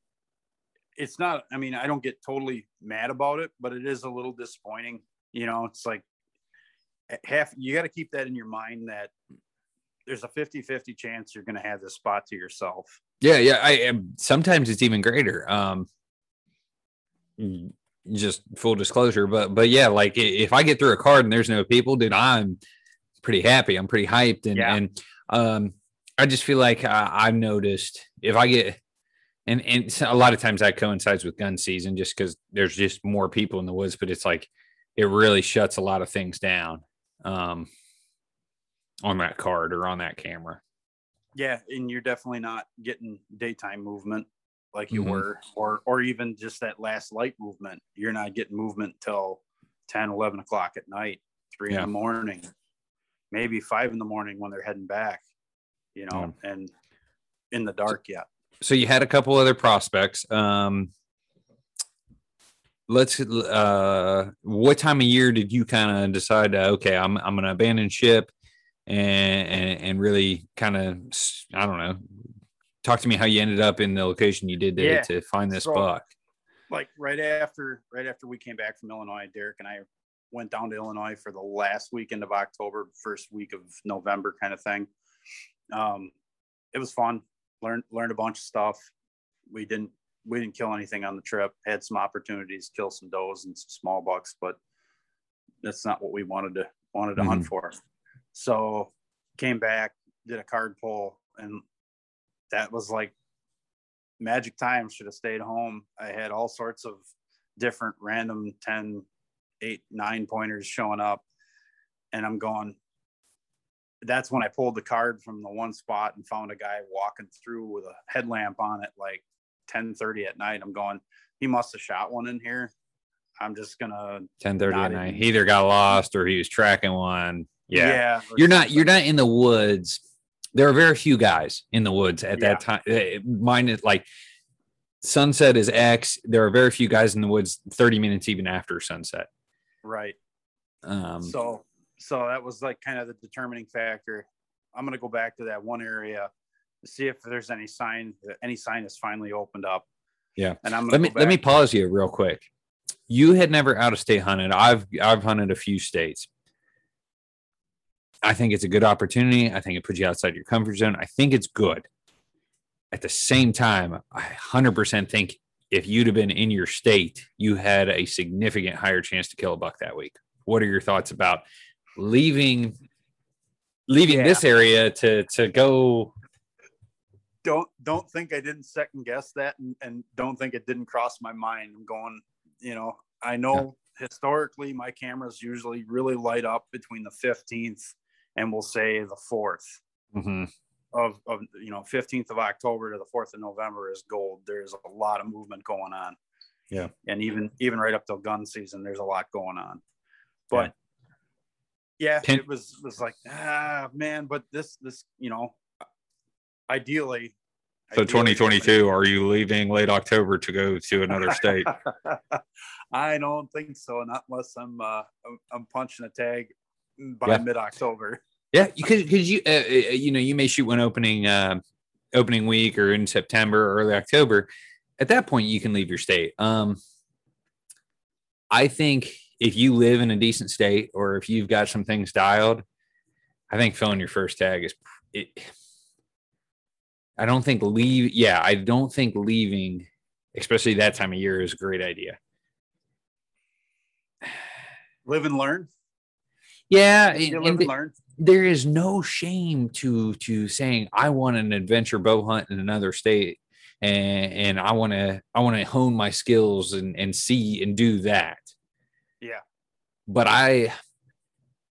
it's not. I mean, I don't get totally mad about it, but it is a little disappointing. You know, it's like half. You got to keep that in your mind that there's a 50-50 chance you're going to have this spot to yourself. Yeah, yeah. I am. Sometimes it's even greater. Um, just full disclosure, but but yeah, like if I get through a card and there's no people, dude, I'm pretty happy. I'm pretty hyped, and Yeah. and um, I just feel like uh, I've noticed if I get. And, and a lot of times that coincides with gun season just because there's just more people in the woods, but it's like it really shuts a lot of things down um, on that card or on that camera. Yeah, and you're definitely not getting daytime movement like you Mhm. were, or or even just that last light movement. You're not getting movement till 10, 11 o'clock at night, three Yeah. in the morning, maybe five in the morning when they're heading back, you know, and in the dark yet. so you had a couple other prospects. Um, let's uh, what time of year did you kind of decide? Uh, okay, I'm I'm gonna abandon ship and and, and really kind of I don't know. Talk to me how you ended up in the location you did to, Yeah. to find this So- buck. Like right after right after we came back from Illinois, Derek and I went down to Illinois for the last weekend of October, first week of November kind of thing. Um, it was fun. Learned learned a bunch of stuff. We didn't we didn't kill anything on the trip. Had some opportunities, to kill some does and some small bucks, but that's not what we wanted to wanted to hunt mm-hmm. for. So came back, did a card pull, and that was like magic time. Should have stayed home. I had all sorts of different random 10, 8, 9 pointers showing up. And I'm going, that's when I pulled the card from the one spot and found a guy walking through with a headlamp on it like 10 30 at night. I'm going, he must have shot one in here. I'm just gonna Ten thirty at night. even- He either got lost or he was tracking one. Yeah. or you're not you're not in the woods there are very few guys in the woods at Yeah. that time Eh, mine is like sunset is x there are very few guys in the woods 30 minutes even after sunset right. um so so that was like kind of the determining factor i'm to go back to that one area see if there's any sign any sign has finally opened up. Yeah. and i'm let me let me pause you real quick. You had never out of state hunted. I've i've hunted a few states. I think it's a good opportunity. I think it puts you outside your comfort zone. I think it's good. At the same time i 100% think if you'd have been in your state you had a significant higher chance to kill a buck that week. What are your thoughts about leaving leaving Yeah. this area to to go don't don't think i didn't second guess that and, and don't think it didn't cross my mind. I'm going you know i know historically my cameras usually really light up between the 15th and we'll say the 4th Mhm. of, of you know 15th of october to the 4th of november is gold. There's a lot of movement going on. Yeah. and even even right up till gun season there's a lot going on. But yeah, Pin- it was was like ah man, but this this you know, ideally. So ideally- 2022, are you leaving late October to go to another state? I don't think so, not unless I'm uh, I'm, punching a tag by Yeah. mid October. yeah, because because you uh, uh, you know you may shoot one opening uh, opening week or in September or early October. At that point, you can leave your state. Um, I think if you live in a decent state or if you've got some things dialed, I think filling your first tag is it. I don't think leave. Yeah, I don't think leaving, especially that time of year, is a great idea. Live and learn. Yeah, and- live and and learn. there is no shame to to saying I want an adventure bow hunt in another state and and I want to I want to hone my skills and and see and do that. Yeah. But I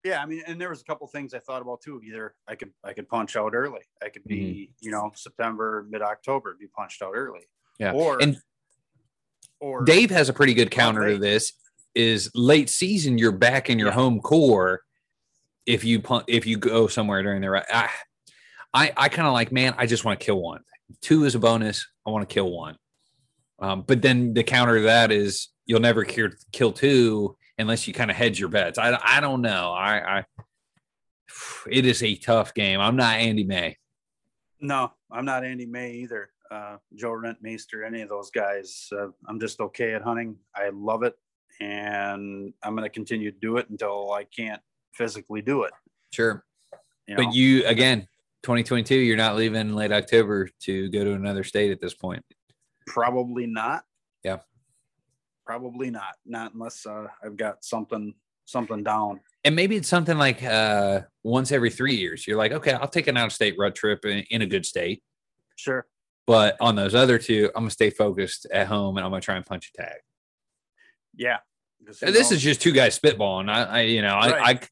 Yeah, I mean, and there was a couple things I thought about too. Either I could I could punch out early. I could be Mm-hmm. you know September mid October be punched out early. Yeah. Or And or Dave has a pretty good counter to this is late season you're back in your Yeah. home core if you punt if you go somewhere during the right I I, I kind of like man I just want to kill one. Two is a bonus. I want to kill one. Um, but then the counter to that is you'll never kill, kill two unless you kind of hedge your bets. I, I don't know. I, I it is a tough game. I'm not Andy May. No, I'm not Andy May either. Uh, Joe Rentmeester, any of those guys. Uh, I'm just okay at hunting. I love it, and I'm going to continue to do it until I can't physically do it. Sure. You know? But you again, 2022, you're not leaving late October to go to another state at this point. probably not. Yeah. Probably not. Not unless uh, I've got something something down. And maybe it's something like uh once every three years. You're like, okay, I'll take an out of state road trip in, in a good state. Sure. But on those other two, I'm gonna stay focused at home and I'm gonna try and punch a tag. Yeah. This is just two guys spitballing. I, I you know, I, Right.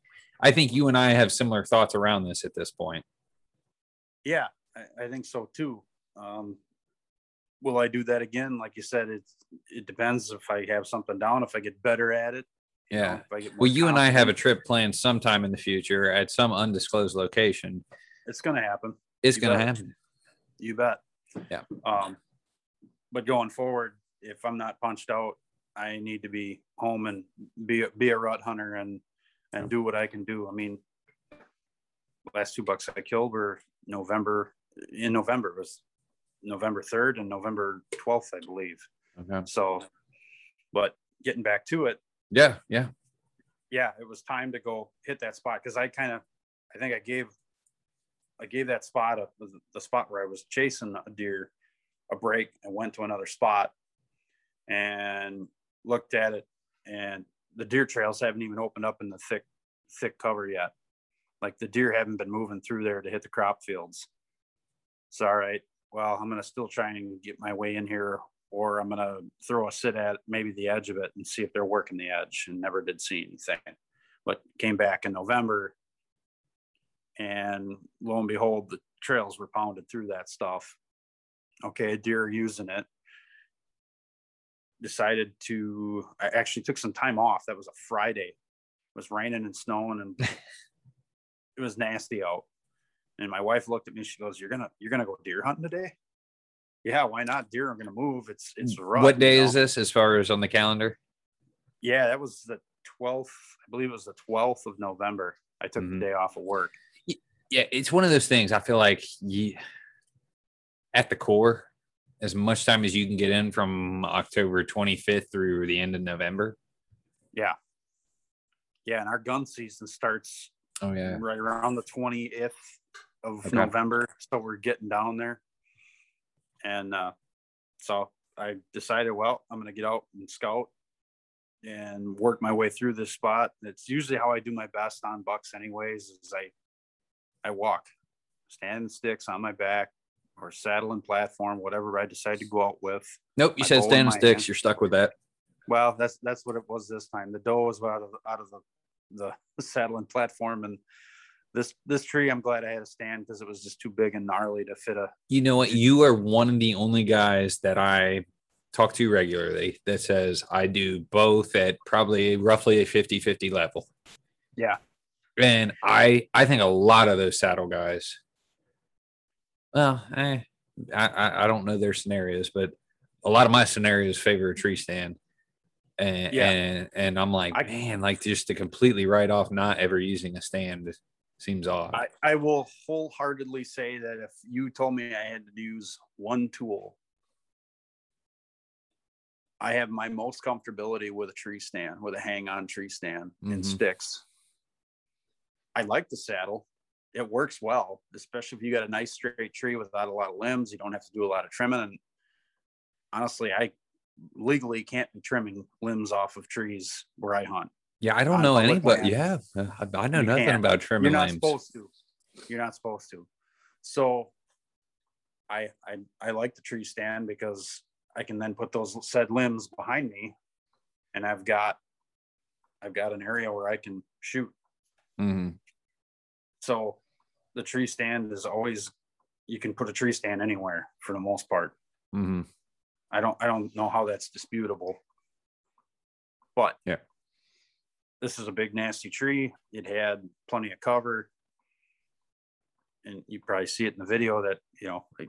I I think you and I have similar thoughts around this at this point. Yeah, I, I think so too. Um, will I do that again? Like you said, it it depends if I have something down, if I get better at it. you know, Yeah. if I get Well, you and I have a trip planned sometime in the future at some undisclosed location. It's going to happen. It's gonna happen. You bet. Yeah. Um, but going forward, if I'm not punched out, I need to be home and be a, be a rut hunter and and do what I can do. I mean, last two bucks I killed were November in November was November third and November twelfth, I believe. Okay. So, but getting back to it, Yeah, yeah. yeah, it was time to go hit that spot because I kind of, I think I gave, I gave that spot a, the spot where I was chasing a deer, a break and went to another spot, and looked at it, and the deer trails haven't even opened up in the thick, thick cover yet. Like the deer haven't been moving through there to hit the crop fields. So all right, well I'm gonna still try and get my way in here, or I'm gonna throw a sit at maybe the edge of it and see if they're working the edge, and never did see anything. But came back in November, and lo and behold, the trails were pounded through that stuff. Okay, deer using it. Decided to. I actually took some time off. That was a Friday. It was raining and snowing, and it was nasty out. And my wife looked at me. She goes, "You're gonna you're gonna go deer hunting today?" Yeah, why not? Deer are gonna move. It's it's rough. what day you is this as far as on the calendar? Yeah, that was the twelfth. I believe it was the twelfth of November. I took Mhm. the day off of work. Yeah, it's one of those things. I feel like you, at the core, as much time as you can get in from October 25th through the end of November. Yeah, yeah, and our gun season starts Oh yeah. right around the twentieth of Okay. November. So we're getting down there, and uh, so I decided, well, I'm going to get out and scout and work my way through this spot. It's usually how I do my best on bucks, anyways. Is I I walk, standing sticks on my back or saddle and platform, whatever I decide to go out with. Nope. You My said bow in stand sticks. hand. You're stuck with that. Well, that's that's what it was this time. The doe was out of out of the the saddle and platform, and this this tree, I'm glad I had a stand because it was just too big and gnarly to fit a. You know what? You are one of the only guys that I talk to regularly that says I do both at probably roughly a 50-50 level. Yeah. And I I think a lot of those saddle guys. Well, eh, I, I I don't know their scenarios, but a lot of my scenarios favor a tree stand. And Yeah. and and I'm like, I- man, like just to completely write off not ever using a stand seems odd. I, I will wholeheartedly say that if you told me I had to use one tool, I have my most comfortability with a tree stand, with a hang on tree stand and Mhm. sticks. I like the saddle. It works well, especially if you got a nice straight tree without a lot of limbs. You don't have to do a lot of trimming. And honestly, I legally can't be trimming limbs off of trees where I hunt. yeah, I don't on know public anybody. Yeah, uh, I, I know You nothing can't. about trimming You're not limbs. supposed to. You're not supposed to. So I, I I like the tree stand because I can then put those said limbs behind me and I've got I've got an area where I can shoot. Mhm. So the tree stand is always you can put a tree stand anywhere for the most part. Mhm. I don't I don't know how that's disputable. But Yeah. This is a big nasty tree. It had plenty of cover. And you probably see it in the video that, you know, I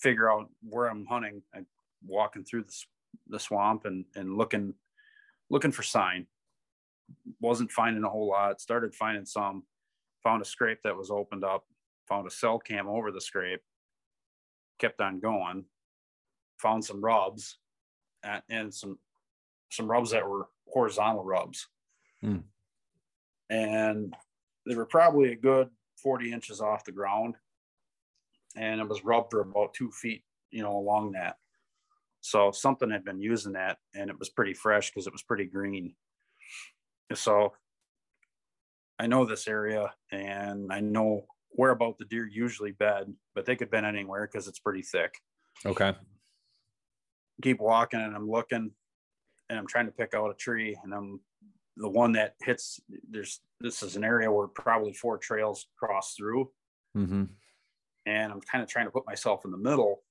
figure out where I'm hunting. I'm walking through the, the swamp and, and looking looking for sign. Wasn't finding a whole lot. Started finding some. Found a scrape that was opened up. Found a cell cam over the scrape. Kept on going found some rubs and, and some some rubs that were horizontal rubs. Hmm. and they were probably a good 40 inches off the ground. And it was rubbed for about two feet you know along that. So something had been using that and it was pretty fresh because it was pretty green. So i know this area and i know where about the deer usually bed but they could bed anywhere because it's pretty thick. Okay. Keep walking and I'm looking and I'm trying to pick out a tree and I'm the one that hits there's this is an area where probably four trails cross through Mm-hmm. and I'm kind of trying to put myself in the middle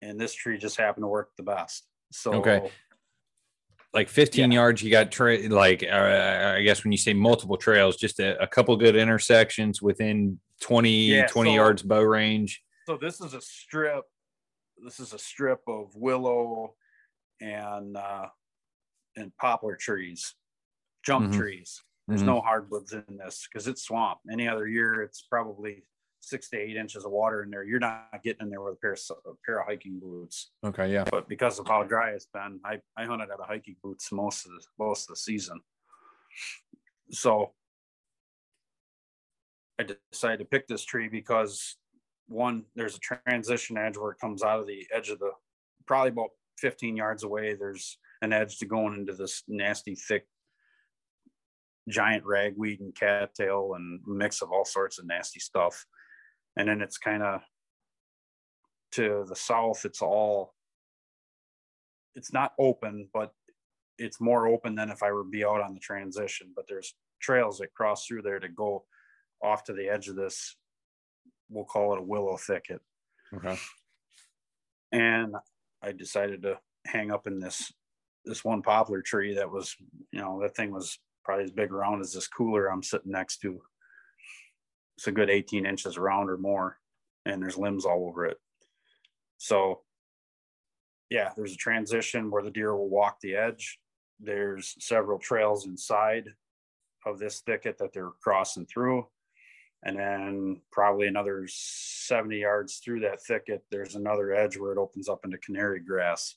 and this tree just happened to work the best. So Okay. Like 15 Yeah. yards, you got tra- like uh, I guess when you say multiple trails, just a, a couple good intersections within 20 Yeah, 20 so- yards bow range. so this is a strip this is a strip of willow and uh and poplar trees jump Mhm. trees there's Mhm. no hardwoods in this because it's swamp any other year it's probably six to eight inches of water in there you're not getting in there with a pair of, a pair of hiking boots Okay, yeah. but because of how dry it's been i i hunted out of hiking boots most of the most of the season so i decided to pick this tree because one there's a transition edge where it comes out of the edge of the probably about 15 yards away there's an edge to going into this nasty thick giant ragweed and cattail and mix of all sorts of nasty stuff. And then it's kind of to the south it's all it's not open but it's more open than if i were be out on the transition but there's trails that cross through there to go off to the edge of this we'll call it a willow thicket. Okay. and i decided to hang up in this this one poplar tree that was you know that thing was probably as big around as this cooler i'm sitting next to. It's a good 18 inches around or more and there's limbs all over it. So yeah there's a transition where the deer will walk the edge. There's several trails inside of this thicket that they're crossing through and then probably another 70 yards through that thicket there's another edge where it opens up into canary grass.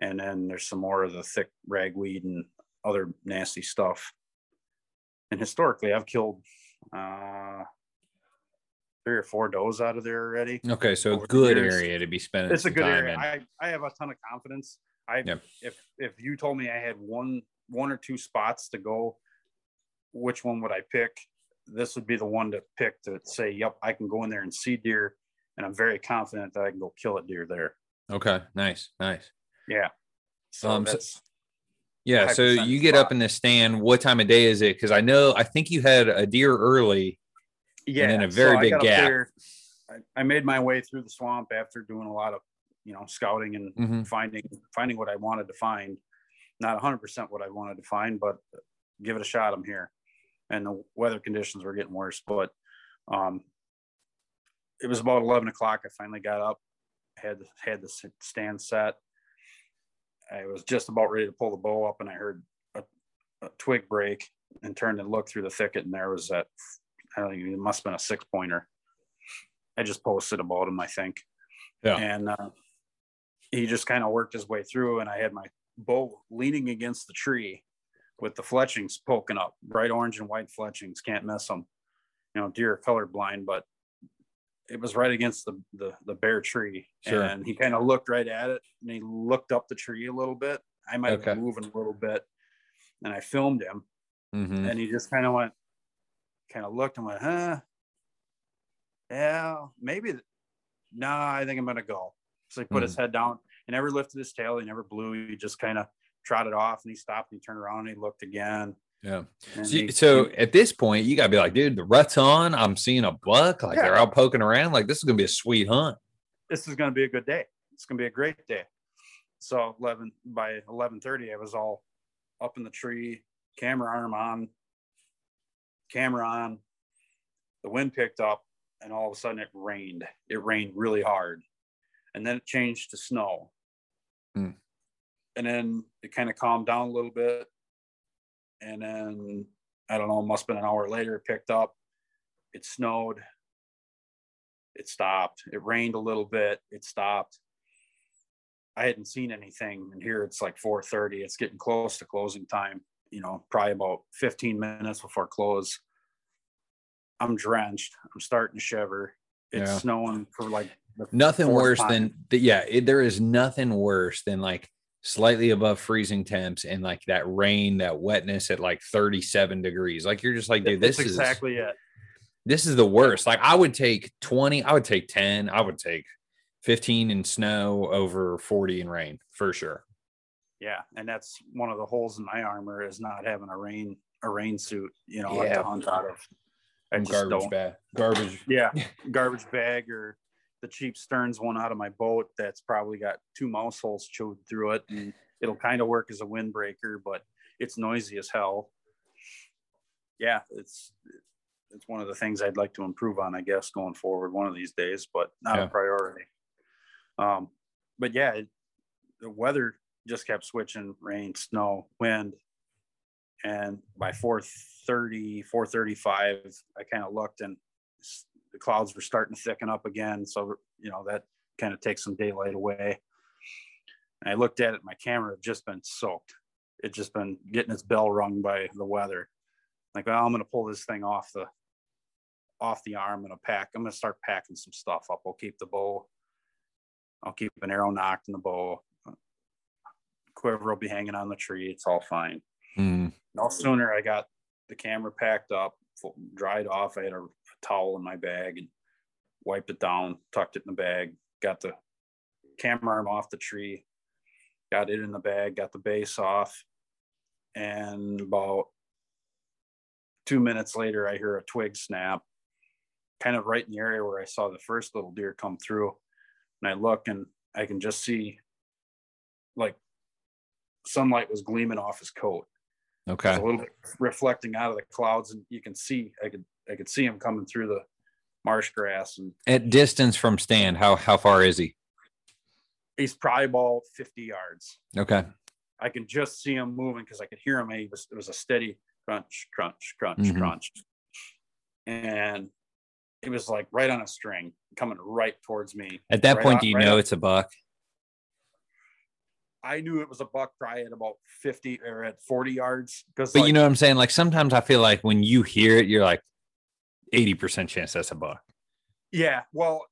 And then there's some more of the thick ragweed and other nasty stuff. And historically i've killed uh three or four does out of there already. Okay, so a good area to be spending it's a good area. in. i i have a ton of confidence. I Yep. if if you told me i had one one or two spots to go which one would i pick this would be the one to pick to say yep i can go in there and see deer and i'm very confident that i can go kill a deer there Okay, nice, nice. yeah so Um, so- Yeah, so you get up in the stand. What time of day is it? Because I know I think you had a deer early. yeah then a very I big gap. there, I, I made my way through the swamp after doing a lot of you know, scouting and Mhm. finding finding what I wanted to find. Not 100% what I wanted to find, but give it a shot. I'm here, and the weather conditions were getting worse. But um, it was about 11 o'clock. I finally got up, had the, had the stand set. I was just about ready to pull the bow up, and I heard a, a twig break and turned and looked through the thicket, and there was that. I don't think it must have been a six pointer. I just posted about him, I think. Yeah. And uh, he just kind of worked his way through, and I had my bow leaning against the tree with the fletchings poking up, bright orange and white fletchings. Can't miss them. You know, deer are colorblind, but it was right against the the, the bare tree, Sure. and he kind of looked right at it, and he looked up the tree a little bit. I might have Okay. been moving a little bit, and I filmed him, Mhm. and he just kind of went, kind of looked and went, huh? Yeah, maybe. th- Nah, I think I'm gonna go. So he put his head down. He never lifted his tail. He never blew. He just kind of trotted off, and he stopped. And he turned around. and He looked again. Yeah. So, he- so at this point, you gotta be like, dude, the rut's on. I'm seeing a buck. Like they're Yeah. out poking around. Like this is gonna be a sweet hunt. this is gonna be a good day. It's gonna be a great day. So eleven by eleven thirty, I was all up in the tree, camera arm on, camera on. The wind picked up, and all of a sudden it rained. It rained really hard, and then it changed to snow. Hmm. And then it kind of calmed down a little bit, and then I don't know, must have been an hour later. It picked up. It snowed. It stopped. It rained a little bit. It stopped. I hadn't seen anything, and here it's like 4:30. It's getting close to closing time. You know, probably about 15 minutes before close. I'm drenched. I'm starting to shiver. It's Yeah. snowing for like Nothing worse time. than th- yeah. It, there is nothing worse than like slightly above freezing temps and like that rain, that wetness at like 37 degrees. Like you're just like, dude, That's this is exactly it. this is the worst. Like I would take 20, I would take 10, I would take 15 in snow over 40 in rain for sure. Yeah, and that's one of the holes in my armor is not having a rain a rain suit. You know, Yeah. to hunt out of. I garbage don't. bag. Garbage. Yeah, garbage bag or the cheap Stearns one out of my boat that's probably got two mouse holes chewed through it, and it'll kind of work as a windbreaker, but it's noisy as hell. Yeah, it's it's one of the things I'd like to improve on, I guess, going forward one of these days, but not Yeah. a priority. Um, but yeah, it, the weather just kept switching: rain, snow, wind, and by 4.30 4.35 i kind of looked and the clouds were starting to thicken up again. So you know that kind of takes some daylight away. And i looked at it my camera had just been soaked. It just been getting its bell rung by the weather. Like well i'm gonna pull this thing off the off the arm and a pack i'm gonna start packing some stuff up. I'll keep the bow i'll keep an arrow nocked in the bow. Quiver will be hanging on the tree it's all fine. Mm, no sooner I got the camera packed up, dried off, I had a towel in my bag and wiped it down, tucked it in the bag, got the camera arm off the tree, got it in the bag, got the base off. And about two minutes later, I hear a twig snap, kind of right in the area where I saw the first little deer come through. And I look and I can just see like sunlight was gleaming off his coat okay. a little bit reflecting out of the clouds and you can see i could i could see him coming through the marsh grass and At distance from stand, how how far is he? he's probably about 50 yards Okay. i can just see him moving because i could hear him he was it was a steady crunch crunch crunch Mhm. crunch and it was like right on a string coming right towards me At that Right point, on- do you right know on- it's a buck? i knew it was a buck probably at about 50 or at 40 yards But you know what I'm saying? Like sometimes I feel like when you hear it, you're like 80% chance that's a buck. Yeah, well,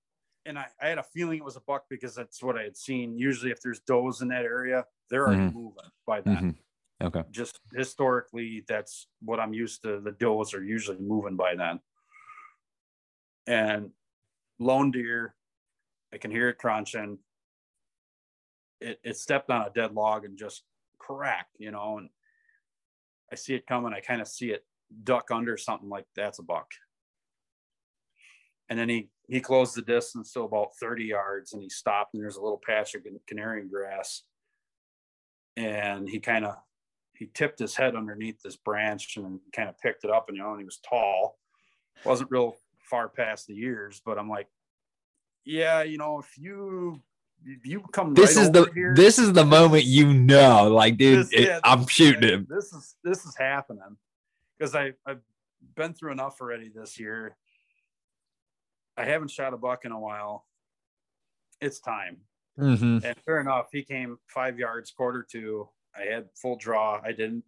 and I, I had a feeling it was a buck because that's what I had seen. Usually, if there's does in that area, they're already Mhm. moving by then. Mhm. Okay. Just historically, that's what I'm used to. The does are usually moving by then. And lone deer, I can hear it crunching. It, it stepped on a dead log and just cracked, you know, and I see it coming. I kind of see it duck under something like that's a buck. And then he he closed the distance to about 30 yards and he stopped and there's a little patch of canary grass. And he kind of he tipped his head underneath this branch and kind of picked it up and you know and he was tall. Wasn't real far past the years but i'm like yeah you know if you if you come this right is the here, this is the moment you know like dude this- it- yeah, i'm shooting him. This is this is happening. Because I I've been through enough already this year. I haven't shot a buck in a while. It's time, hmm and fair enough. He came five yards, quarter two. I had full draw. I didn't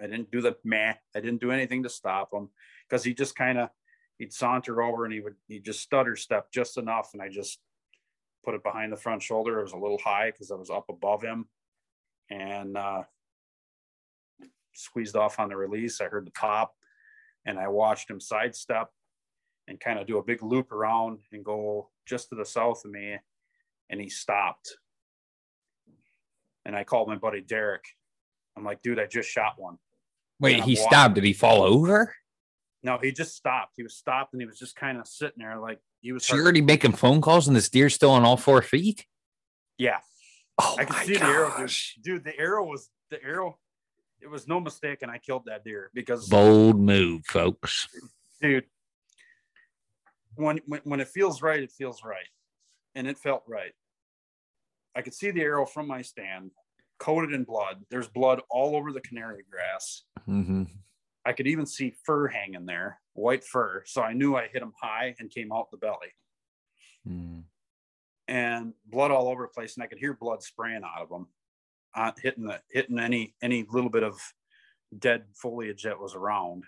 I didn't do the meh. I didn't do anything to stop him because he just kind of he'd saunter over and he would he just stutter step just enough, and I just put it behind the front shoulder. It was a little high because I was up above him, and uh, squeezed off on the release. I heard the pop, and I watched him sidestep and kind of do a big loop around and go just to the south of me, and he stopped. And I called my buddy Derek. I'm like, dude, I just shot one. wait he walking- stopped did he fall over No, he just stopped. He was stopped and he was just kind of sitting there like he was so you're already making phone calls and this deer's still on all four feet Yeah. oh I could my see the arrow, dude. Dude, the arrow was the arrow. It was no mistake, and I killed that deer because bold move folks dude when, when when it feels right it feels right. And it felt right. I could see the arrow from my stand coated in blood. There's blood all over the canary grass. Hmm i could even see fur hanging there white fur. So i knew i hit him high and came out the belly. Mm-hmm. and blood all over the place and i could hear blood spraying out of him. Uh, hitting the hitting any any little bit of dead foliage that was around.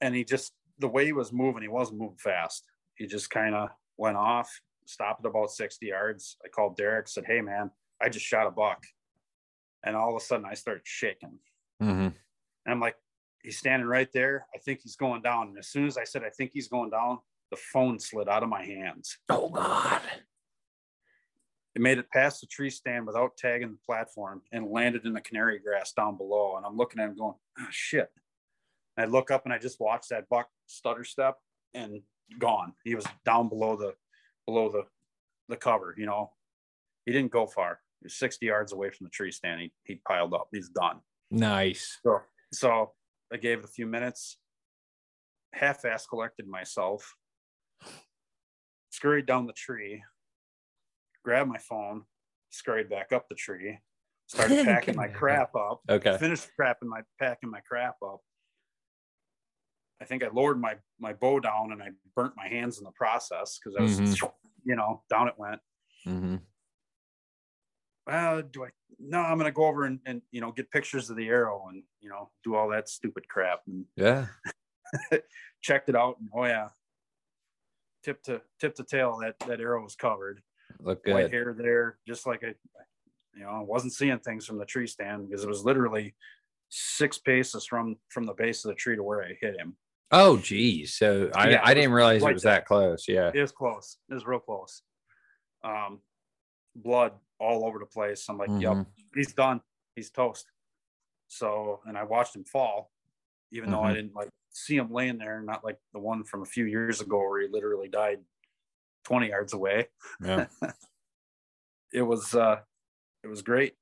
And he just the way he was moving he wasn't moving fast. He just kind of went off stopped at about 60 yards. I called derek said hey man i just shot a buck. And all of a sudden i started shaking. Hmm and i'm like he's standing right there. I think he's going down. And as soon as i said i think he's going down the phone slid out of my hands. Oh god. It made it past the tree stand without tagging the platform and landed in the canary grass down below. And I'm looking at him going, oh, shit. And I look up and I just watched that buck stutter step and gone. He was down below the below the the cover, you know. He didn't go far. He was 60 yards away from the tree stand. He he piled up. He's done. nice So so I gave it a few minutes, half-ass collected myself, scurried down the tree, grabbed my phone, scurried back up the tree, started packing my crap up, okay finished crapping my packing my crap up. I think I lowered my my bow down and I burnt my hands in the process because I was, Mhm. you know, down it went. Mm-hmm. Well, do I? No, I'm gonna go over and, and you know get pictures of the arrow and you know do all that stupid crap and yeah checked it out and oh yeah tip to tip to tail that that arrow was covered look good. white hair there just like i you know i wasn't seeing things from the tree stand because it was literally six paces from from the base of the tree to where i hit him oh geez. So i, Yeah, I didn't realize it was that. close. Yeah. It was close. It was real close. Um blood all over the place. I'm like yep Mhm. he's done. He's toast. So and i watched him fall even though i Mhm. didn't like see him laying there not like the one from a few years ago where he literally died 20 yards away. Yeah. It was uh it was great.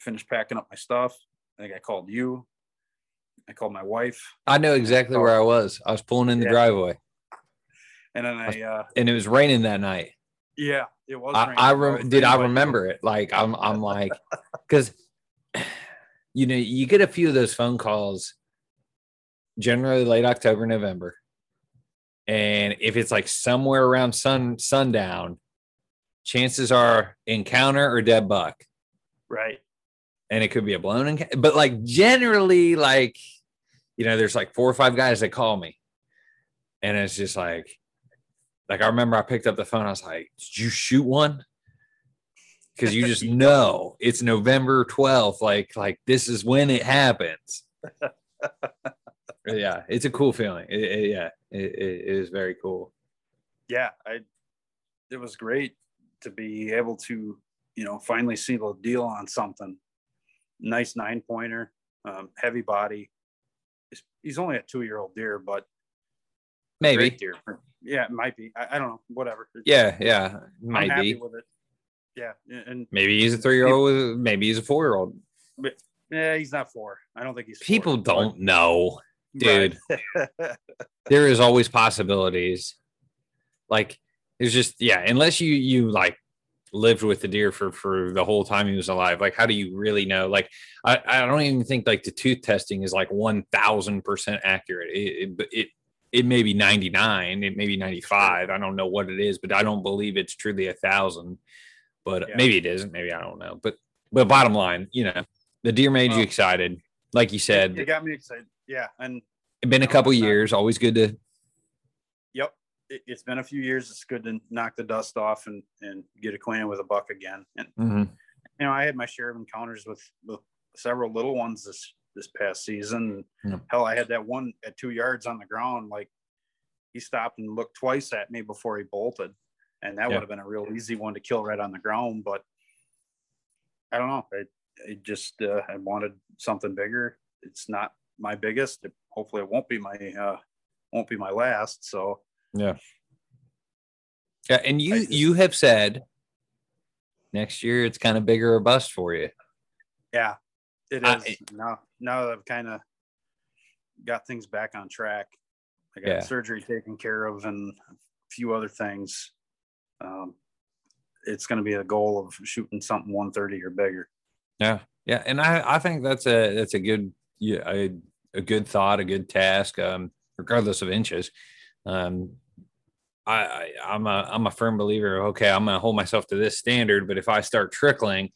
Finished packing up my stuff. I think i called you i called my wife i know exactly where i was i was pulling in the Yeah. driveway and then i uh and it was raining that night yeah it was I, raining. I did I remember it. Like I'm I'm like because you know you get a few of those phone calls generally late October, November. And if it's like somewhere around sun sundown, chances are encounter or dead buck. right And it could be a blown encounter. But like generally, like, you know, there's like four or five guys that call me. And it's just like, like I remember I picked up the phone. I was like, "Did you shoot one?" Because you just know it's November twelfth. Like, like this is when it happens. yeah, it's a cool feeling. It- it- yeah, it, it is very cool. yeah i it was great to be able to you know finally see the deal on something nice nine pointer um, heavy body he's, only a two year old deer but Maybe. deer Yeah, it might be. I, I don't know. Whatever. Yeah, yeah, I'm might happy be. with it. Yeah, and Maybe he's a three year old. Maybe he's a four year old. yeah, he's not four. I don't think he's. People but- don't know. Right. There is always possibilities. Like there's just yeah, unless you you like lived with the deer for for the whole time he was alive. Like how do you really know? Like I I don't even think like the tooth testing is like one thousand percent accurate. It, it it it may be ninety nine. It may be ninety five. I don't know what it is, but I don't believe it's truly a thousand. But Yeah. maybe it isn't. Maybe I don't know. But but bottom line, you know, the deer made you excited. Like you said, it got me excited. Yeah, and it's been a couple years. Always good to. It, it's been a few years. It's good to knock the dust off and, and get acquainted with a buck again. And, Mhm. you know, I had my share of encounters with, with several little ones this, this past season. Yeah. Hell, I had that one at two yards on the ground. Like he stopped and looked twice at me before he bolted. And that Yeah. would have been a real easy one to kill right on the ground. But I don't know. I, I just, uh, I wanted something bigger. It's not my biggest. It, hopefully it won't be my, uh, won't be my last. So, Yeah. Yeah, and you just- you have said next year it's kind of bigger or bust for you. Yeah, it is. I- is now. Now that I've kind of got things back on track, I got Yeah. surgery taken care of and a few other things. Um, it's going to be a goal of shooting something 130 or bigger. Yeah, yeah, and I I think that's a that's a good yeah a, a good thought, a good task, um, regardless of inches. Um, I, I I'm a I'm a firm believer. Okay, I'm gonna hold myself to this standard, but if I start trickling,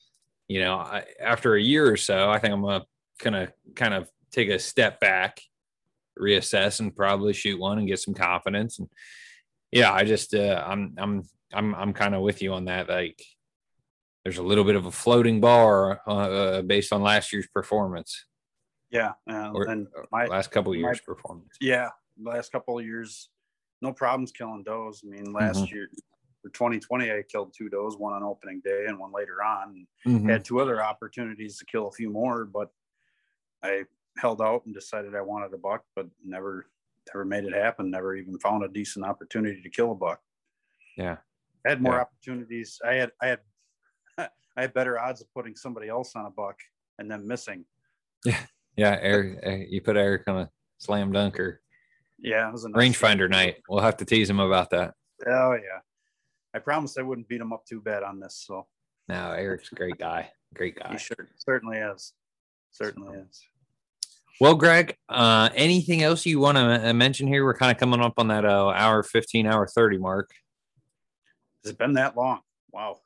you know, I, after a year or so, I think I'm gonna kind of kind of take a step back, reassess, and probably shoot one and get some confidence. And yeah, I just uh, I'm I'm I'm I'm kind of with you on that. Like there's a little bit of a floating bar uh, uh, based on last year's performance Yeah, uh, or and my last couple of my- years' performance. yeah, last couple of years, no problems killing does. I mean, last year for 2020, I killed two does, one on opening day and one later on. Mhm. had two other opportunities to kill a few more, but I held out and decided I wanted a buck, but never never made it happen. Never even found a decent opportunity to kill a buck. Yeah. I had more Yeah. opportunities. I had I had I had better odds of putting somebody else on a buck and then missing. Yeah, yeah. Eric, uh, you put Eric on a slam dunker Yeah, it was a nice rangefinder night. We'll have to tease him about that. Oh yeah. I promised I wouldn't beat him up too bad on this, so No, Eric's a great guy. Great guy. he sure, certainly is. Certainly is. Well, Greg, uh, anything else you want to mention here? We're kind of coming up on that uh, hour 15, hour 30 mark. Has it been that long? Wow.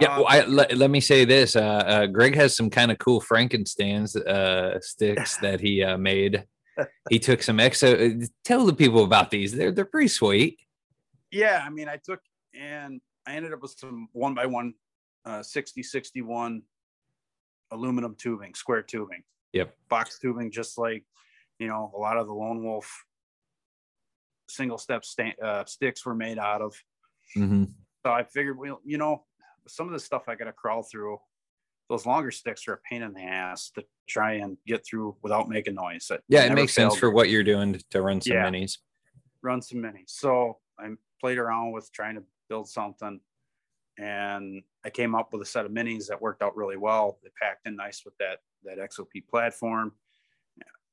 Yeah, Um, well, I, let, let me say this. Uh, uh, Greg has some kind of cool Frankenstein's uh, sticks that he uh, made. He took some exo. uh, Tell the people about these. They're they're pretty sweet. yeah i mean i took and i ended up with some one by one uh 60 61 aluminum tubing square tubing Yep. box tubing just like you know a lot of the lone wolf single step uh, sticks were made out of Mm-hmm. so i figured well you know some of the stuff i gotta crawl through those longer sticks are a pain in the ass to try and get through without making noise That Yeah, it makes sense for what you're doing to- to run some Yeah. minis. run some minis. So I played around with trying to build something and I came up with a set of minis that worked out really well. They packed in nice with that that XOP platform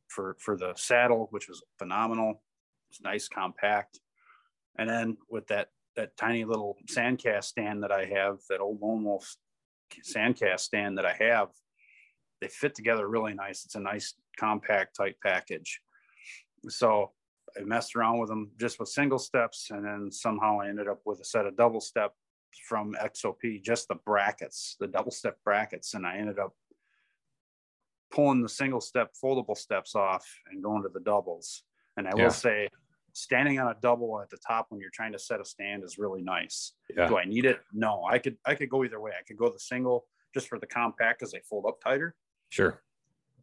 for for the saddle, which was phenomenal. It's nice, compact. And then with that that tiny little sandcast stand that I have, that old Lone Wolf sandcast stand that I have, they fit together really nice. It's a nice compact type package. So I messed around with them just with single steps, and then somehow I ended up with a set of double step from XOP, just the brackets, the double step brackets, and I ended up pulling the single step foldable steps off and going to the doubles. And I Yeah. will say, standing on a double at the top when you're trying to set a stand is really nice. Yeah. Do I need it? No, I could I could go either way. I could go the single just for the compact because they fold up tighter Sure.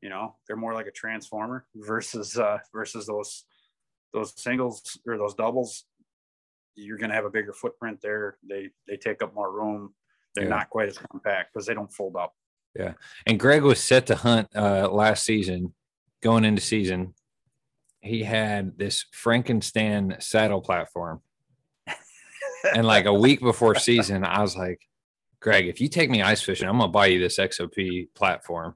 you know they're more like a transformer versus uh versus those those singles or those doubles you're going to have a bigger footprint there they they take up more room they're Yeah. not quite as compact because they don't fold up Yeah. And Greg was set to hunt uh, last season, going into season. He had this Frankenstein saddle platform. and like a week before season, I was like, Greg, if you take me ice fishing, I'm gonna buy you this XOP platform.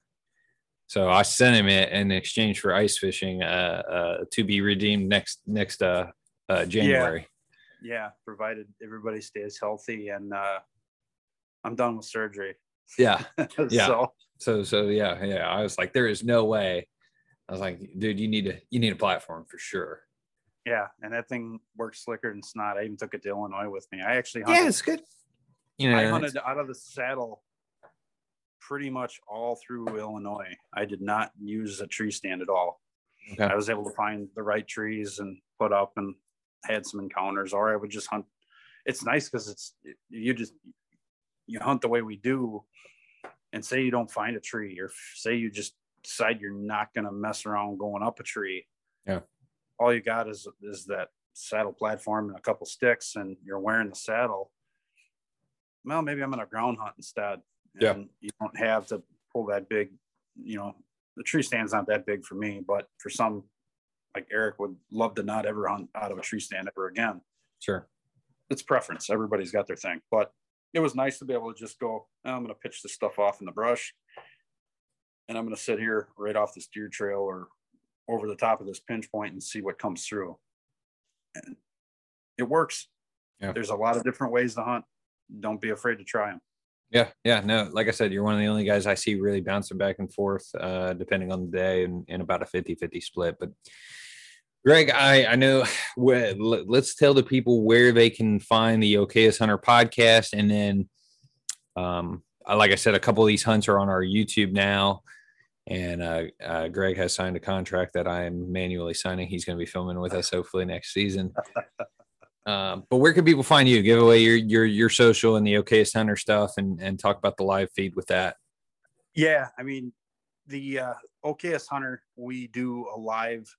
So I sent him it in exchange for ice fishing, uh, uh, to be redeemed next next uh, uh January. Yeah. yeah, provided everybody stays healthy, and uh, I'm done with surgery. Yeah, yeah. so. so so yeah yeah. I was like, there is no way. I was like, dude, you need a you need a platform for sure. Yeah, and that thing works slicker than snot. I even took it to Illinois with me. I actually hunted, yeah, it's good. You know, I hunted out of the saddle pretty much all through Illinois. I did not use a tree stand at all. Okay. I was able to find the right trees and put up and had some encounters, or I would just hunt. It's nice because it's you just you hunt the way we do, and say you don't find a tree, or say you just decide you're not going to mess around going up a tree. Yeah, all you got is is that saddle platform and a couple sticks, and you're wearing the saddle. Well, maybe I'm gonna ground hunt instead yeah. you don't have to pull that big, you know, the tree stand's not that big for me, but for some like Eric would love to not ever hunt out of a tree stand ever again. Sure. It's preference. Everybody's got their thing, but it was nice to be able to just go, oh, I'm going to pitch this stuff off in the brush and I'm going to sit here right off this deer trail or over the top of this pinch point and see what comes through. And it works. Yeah. There's a lot of different ways to hunt. Don't be afraid to try them. Yeah, yeah, no. Like I said, you're one of the only guys I see really bouncing back and forth, uh, depending on the day, and in about a 50-50 split. But Greg, I I know. Let's tell the people where they can find the Okayest Hunter podcast, and then, um, like I said, a couple of these hunts are on our YouTube now, and uh, uh, Greg has signed a contract that I am manually signing. He's going to be filming with us hopefully next season. Um, but where can people find you? Give away your your your social and the Okayest Hunter stuff, and and talk about the live feed with that. Yeah, I mean, the uh, Okayest Hunter, we do a live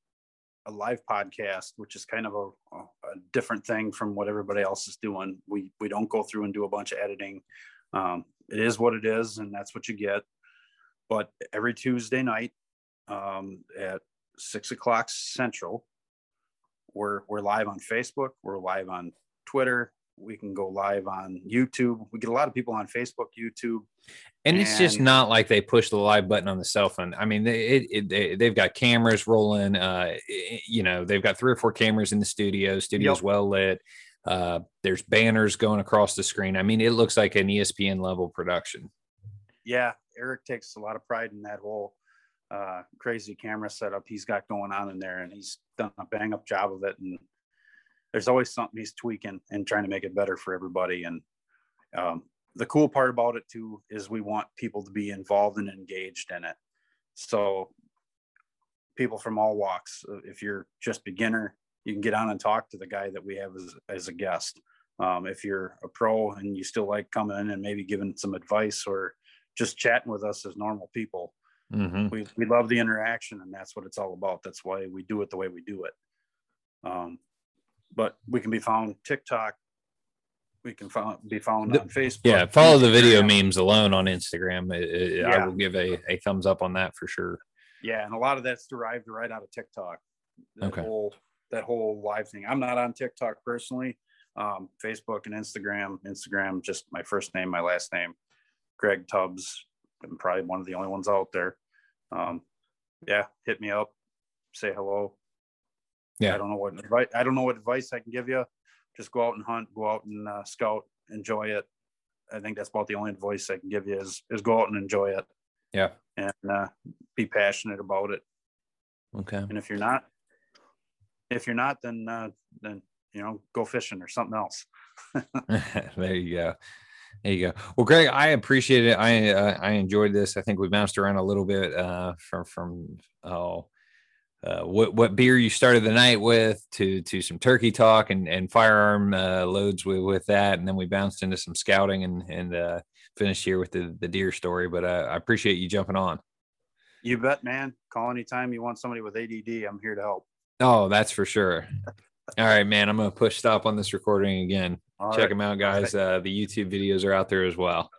a live podcast, which is kind of a, a, different thing from what everybody else is doing. We we don't go through and do a bunch of editing. Um, it is what it is, and that's what you get. But every Tuesday night um, at six o'clock Central, we're we're live on Facebook. We're live on Twitter. We can go live on YouTube. We get a lot of people on Facebook, YouTube, and, and it's just not like they push the live button on the cell phone. I mean, they, it, it, they, have got cameras rolling. Uh, you know, they've got three or four cameras in the studio. Studio's yep. well lit. Uh, there's banners going across the screen. I mean, it looks like an ESPN level production. Yeah, Eric takes a lot of pride in that whole uh, crazy camera setup he's got going on in there, and he's done a bang up job of it. And there's always something he's tweaking and trying to make it better for everybody. And um, the cool part about it too is we want people to be involved and engaged in it. So people from all walks, uh, if you're just beginner, you can get on and talk to the guy that we have as, as a guest. Um, if you're a pro and you still like coming in and maybe giving some advice or just chatting with us as normal people, Mm-hmm. We we love the interaction, and that's what it's all about. That's why we do it the way we do it. Um, but we can be found TikTok. We can be found on Facebook. Yeah, follow the video memes alone on Instagram. It, it, yeah. I will give a, a thumbs up on that for sure. Yeah, and a lot of that's derived right out of TikTok. That okay. whole that whole live thing. I'm not on TikTok personally. Um, Facebook and Instagram. Instagram, just my first name, my last name, Greg Tubbs. I'm probably one of the only ones out there. Um, yeah, hit me up, say hello. Yeah, I don't know what advice. I don't know what advice I can give you. Just go out and hunt, go out and uh, scout, enjoy it. I think that's about the only advice I can give you is is go out and enjoy it. Yeah, and uh, be passionate about it. Okay. And if you're not, if you're not, then uh, then you know go fishing or something else. there you go. There you go. Well, Greg, I appreciate it. I uh, I enjoyed this. I think we bounced around a little bit uh, from from oh, uh, what what beer you started the night with to to some turkey talk and and firearm uh, loads with with that, and then we bounced into some scouting and and uh, finished here with the the deer story. But uh, I appreciate you jumping on. You bet, man. Call anytime you want somebody with ADD. I'm here to help. Oh, that's for sure. All right, man. I'm gonna push stop on this recording again. All Check right. them out, guys. Uh, the YouTube videos are out there as well.